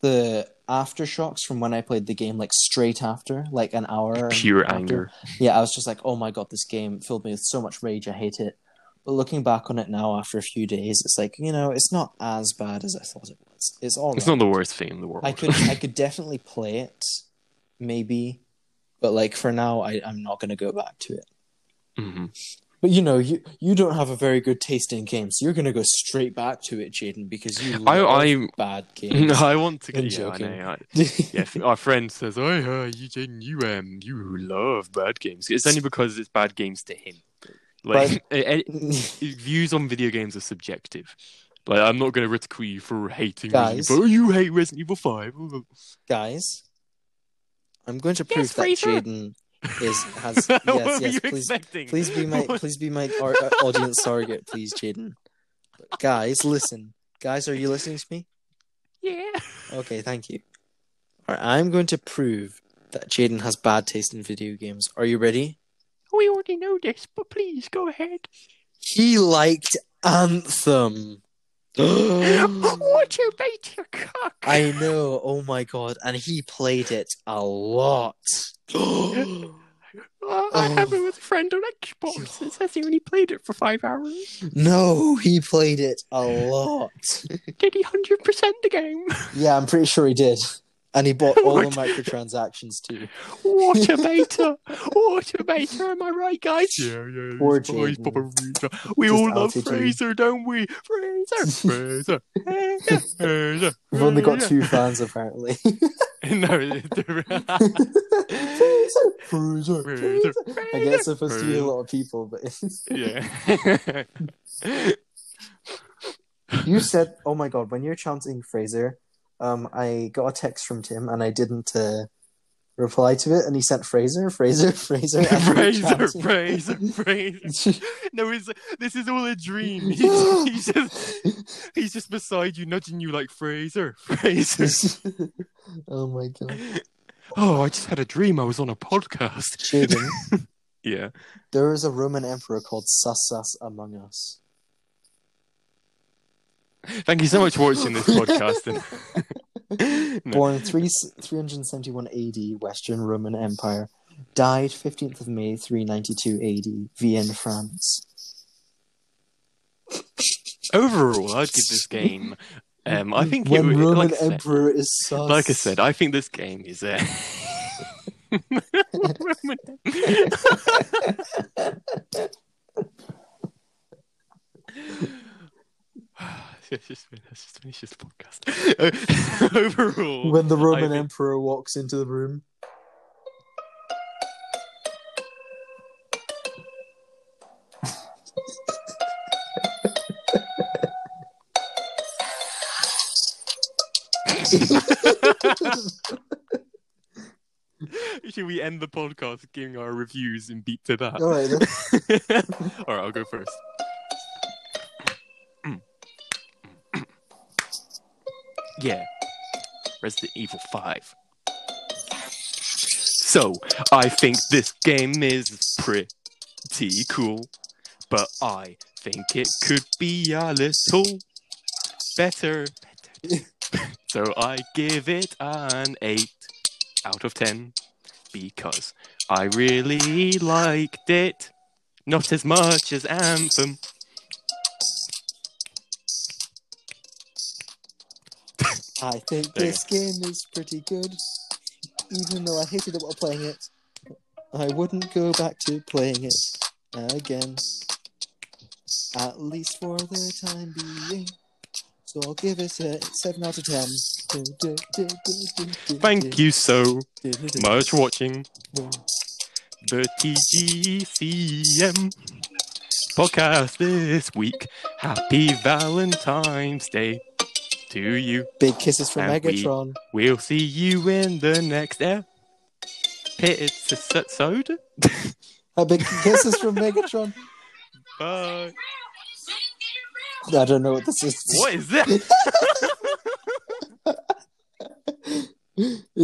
the aftershocks from when i played the game like straight after like an hour Pure after, anger. yeah i was just like oh my god this game filled me with so much rage i hate it but looking back on it now after a few days it's like you know it's not as bad as i thought it was it's all It's right. not the worst thing in the world. I could I could definitely play it, maybe, but like for now, I I'm not gonna go back to it. Mhm. But you know, you you don't have a very good taste in games, so you're gonna go straight back to it, Jaden, because you I- love I- bad games. I want to I'm get yeah, I joking. know, I- yeah, our friend says, "Oh, uh, you, Jaden, you um, you love bad games." It's only because it's bad games to him. Like eh, eh, views on video games are subjective. Like I'm not going to ridicule you for hating Guys. Resident Evil. Oh, you hate Resident Evil Five. Guys, I'm going to prove Yes, that Jaden is has yes yes you please expecting? please be my please be my our, uh, audience surrogate please Jaden. Guys, listen. Guys, are you listening to me? yeah. Okay, thank you. All right, I'm going to prove that Jaden has bad taste in video games. Are you ready? We already know this, but please go ahead. He liked Anthem. what you bait your cock? I know. Oh my god, and he played it a lot. Oh, I have it with a friend on Xbox. It says he only played it for five hours. no, he played it a lot. Did he hundred percent the game? Yeah, I'm pretty sure he did. And he bought all the What? microtransactions too. What a beta! What a beta! Am I right, guys? Yeah, yeah. Poor he's always Papa Fraser. We Just all love outed you. Fraser, don't we? Fraser, Fraser, Fraser, Fraser. We've only got two fans apparently. no, Fraser, Fraser, Fraser, Fraser. I guess it's supposed to be a lot of people, but yeah. you said, "Oh my god!" When you're chanting Fraser, um, I got a text from Tim and I didn't uh, reply to it, and he sent Fraser, Fraser, Fraser, and you were Fraser, Fraser, Fraser. No, it's, this is all a dream. He's, he's just he's just beside you, nudging you like Fraser, Fraser. oh my god, Oh, I just had a dream. I was on a podcast. Jaden, Yeah. there is a Roman emperor called Sassas among us. Thank you so much for watching this podcast. And... No. Born 3, 371 AD, Western Roman Empire. Died 15th of May 392 AD, Vienne, France. Overall, I'd give this game. Um, I think when would- Roman like I said- Emperor is sus. Like I said, I think this game is uh... Roman- let's, just, let's just finish this podcast. Overall, when the I Roman think- Emperor walks into the room. should we end the podcast giving our reviews and beat to that? All right, All right I'll go first. Yeah, Resident Evil 5. So, I think this game is pretty cool, but I think it could be a little better. so, I give it an 8 out of 10 because I really liked it. Not as much as Anthem. I think There this game is pretty good, even though I hated it while playing it. I wouldn't go back to playing it again, at least for the time being. So I'll give it a seven out of ten. Thank you so much for watching. The TGCM podcast this week. Happy Valentine's Day to you. Big kisses from And Megatron. We'll see you in the next episode. Uh, big kisses from Megatron. Bye. I don't know what this is. What is that?